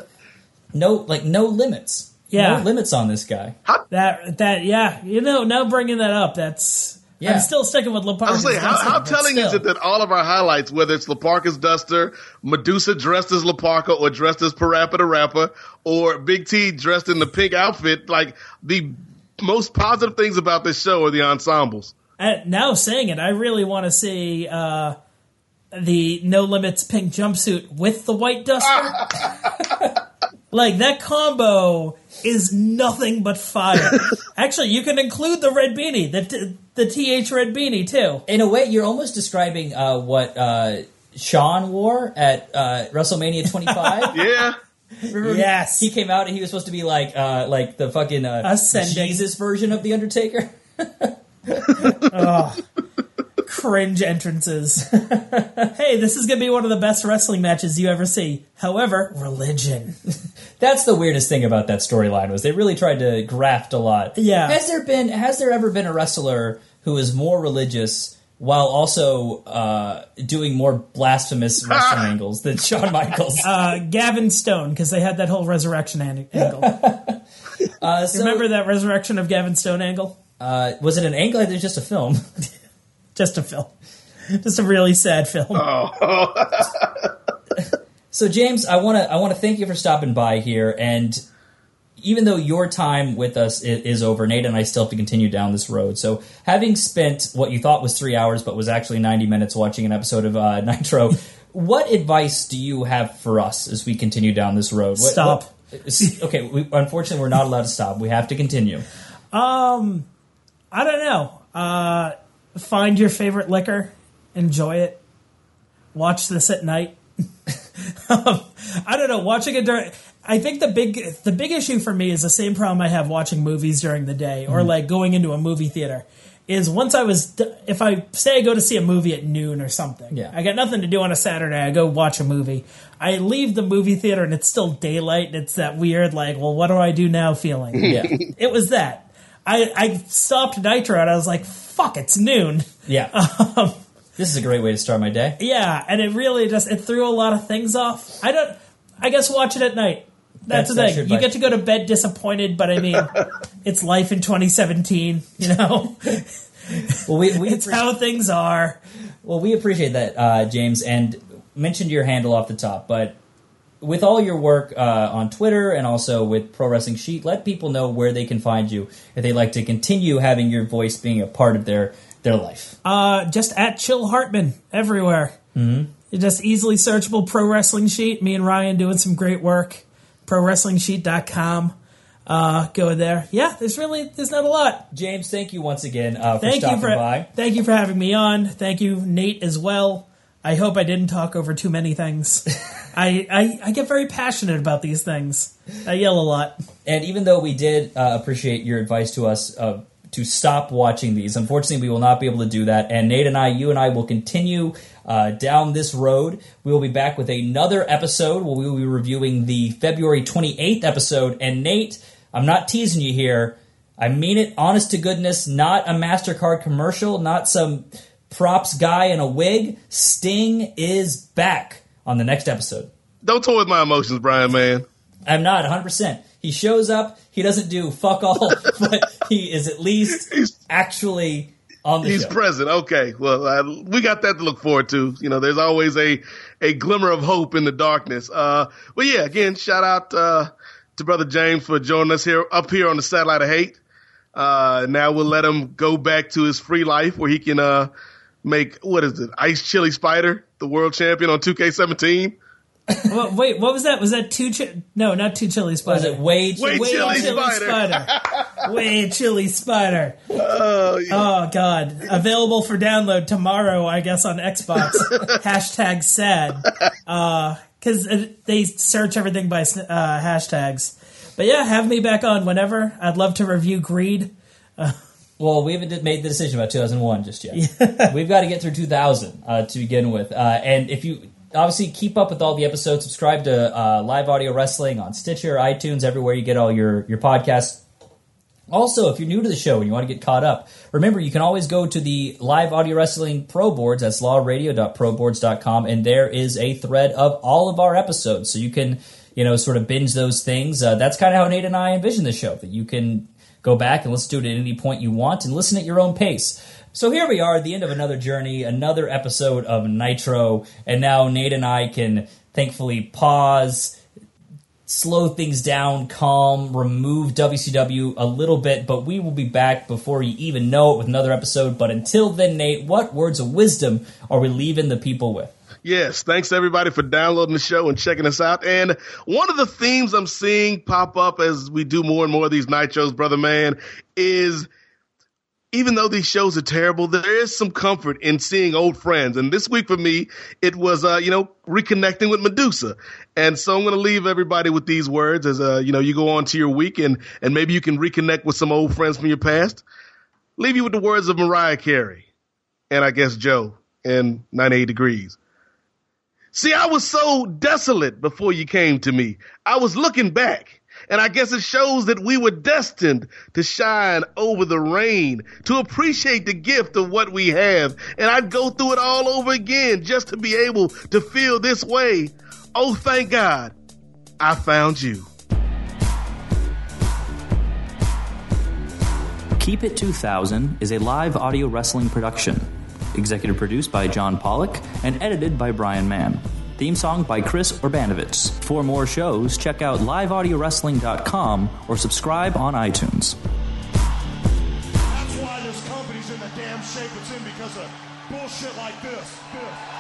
no like no limits. Yeah. no limits on this guy. That that yeah, you know, now bringing that up, that's I'm still sticking with I La Parka's. was saying, how, how but telling is it that all of our highlights, whether it's La Parka's Duster, Medusa dressed as La Parka or dressed as Parappa the Rapper, or Big T dressed in the pink outfit, like the most positive things about this show are the ensembles. And now saying it, I really want to see uh, the No Limits pink jumpsuit with the white duster. like that combo is nothing but fire. Actually, you can include the red beanie, the t- the th red beanie too. In a way, you're almost describing uh, what uh, Shawn wore at uh, WrestleMania 25. yeah. Remember Yes. he came out and he was supposed to be like uh, like the fucking uh, Ascending. Jesus version of the Undertaker. oh, cringe entrances. hey, this is going to be one of the best wrestling matches you ever see. However, religion. That's the weirdest thing about that storyline was they really tried to graft a lot. Yeah. Has there been has there ever been a wrestler who is more religious while also uh, doing more blasphemous wrestling angles than Shawn Michaels? Uh, Gavin Stone, because they had that whole resurrection an- angle. Uh, so- Remember that resurrection of Gavin Stone angle? Uh, was it an angle? Or was it just a film? Just a film. Just a really sad film. Oh. So James, I want to I want to thank you for stopping by here and even though your time with us is, is over, Nate and I still have to continue down this road. So, having spent what you thought was three hours, but was actually 90 minutes watching an episode of uh, Nitro, what advice do you have for us as we continue down this road? What- Stop. what- okay, we, unfortunately, we're not allowed to stop. We have to continue. Um, I don't know. Uh, find your favorite liquor, enjoy it. Watch this at night. um, I don't know. Watching it during. I think the big the big issue for me is the same problem I have watching movies during the day or Mhm. like going into a movie theater. Is once I was if I say I go to see a movie at noon or something, Yeah. I got nothing to do on a Saturday. I go watch a movie. I leave the movie theater and it's still daylight. And it's that weird like, well, what do I do now? Feeling. Yeah. it was that. I I stopped Nitro and I was like, fuck, it's noon. Yeah. this is a great way to start my day. Yeah, and it really just it threw a lot of things off. I don't. I guess watch it at night. That's, That's- the thing. You get to go to bed disappointed, but I mean, it's life in 2017. You know, well, we, we it's how things are. Well, we appreciate that, uh, James, and mentioned your handle off the top. But with all your work uh, on Twitter and also with Pro Wrestling Sheet, let people know where they can find you if they'd like to continue having your voice being a part of their their life. Uh, just at Chill Hartman everywhere. Mm-hmm. Just easily searchable Pro Wrestling Sheet. Me and Ryan doing some great work. ProWrestlingSheet.com. Uh, go there. Yeah, there's really there's not a lot. James, thank you once again uh, for thank stopping you for, by. Thank you for having me on. Thank you, Nate, as well. I hope I didn't talk over too many things. I, I I get very passionate about these things. I yell a lot. And even though we did uh, appreciate your advice to us uh, to stop watching these, unfortunately, we will not be able to do that. And Nate and I, you and I, will continue uh, down this road. We will be back with another episode where we will be reviewing the February 28th episode. And Nate, I'm not teasing you here. I mean it, honest to goodness, not a MasterCard commercial, not some props guy in a wig. Sting is back on the next episode. Don't toy with my emotions, Brian, man. I'm not 100%. He shows up, he doesn't do fuck all, but he is at least actually on the show. He's show. present. Okay. Well, uh, we got that to look forward to. You know, there's always a, a glimmer of hope in the darkness. Uh, but yeah, again, shout out, uh, to brother James for joining us here up here on the satellite of hate. Uh, now we'll let him go back to his free life where he can, uh, make, what is it? Ice Chili Spider, the world champion on 2K17. Well, wait, what was that? Was that two? Chi- no, not two chili spider. Was it Wade? Wade Chili Spider. spider. Wade chili spider. Oh, oh, god! Available for download tomorrow, I guess, on Xbox. Hashtag sad. Uh, because uh, they search everything by uh, hashtags. But yeah, have me back on whenever. I'd love to review Greed. Uh, Well, we haven't made the decision about 2001 just yet. We've got to get through 2000 uh, to begin with. Uh, and if you obviously keep up with all the episodes, subscribe to uh, Live Audio Wrestling on Stitcher, iTunes, everywhere you get all your, your podcasts. Also, if you're new to the show and you want to get caught up, remember you can always go to the Live Audio Wrestling Pro Boards. That's lawradio.proboards.com, and there is a thread of all of our episodes, so you can you know sort of binge those things. Uh, that's kind of how Nate and I envision the show that you can Go back and listen to it at any point you want and listen at your own pace. So here we are at the end of another journey, another episode of Nitro, and now Nate and I can thankfully pause, slow things down, calm, remove WCW a little bit, but we will be back before you even know it with another episode. But until then, Nate, what words of wisdom are we leaving the people with? Yes, thanks everybody for downloading the show and checking us out. And one of the themes I'm seeing pop up as we do more and more of these night shows, brother man, is even though these shows are terrible, there is some comfort in seeing old friends. And this week for me, it was, uh, you know, reconnecting with Medusa. And so I'm going to leave everybody with these words as, uh, you know, you go on to your week and, and maybe you can reconnect with some old friends from your past. Leave you with the words of Mariah Carey and I guess Joe in 98 Degrees. See, I was so desolate before you came to me. I was looking back, and I guess it shows that we were destined to shine over the rain, to appreciate the gift of what we have. And I'd go through it all over again just to be able to feel this way. Oh, thank God I found you. Keep It 2000 is a live audio wrestling production. Executive produced by John Pollock and edited by Brian Mann. Theme song by Chris Urbanovitz. For more shows, check out liveaudiowrestling.com or subscribe on iTunes. That's why this company's in the damn shape it's in because of bullshit like this. this.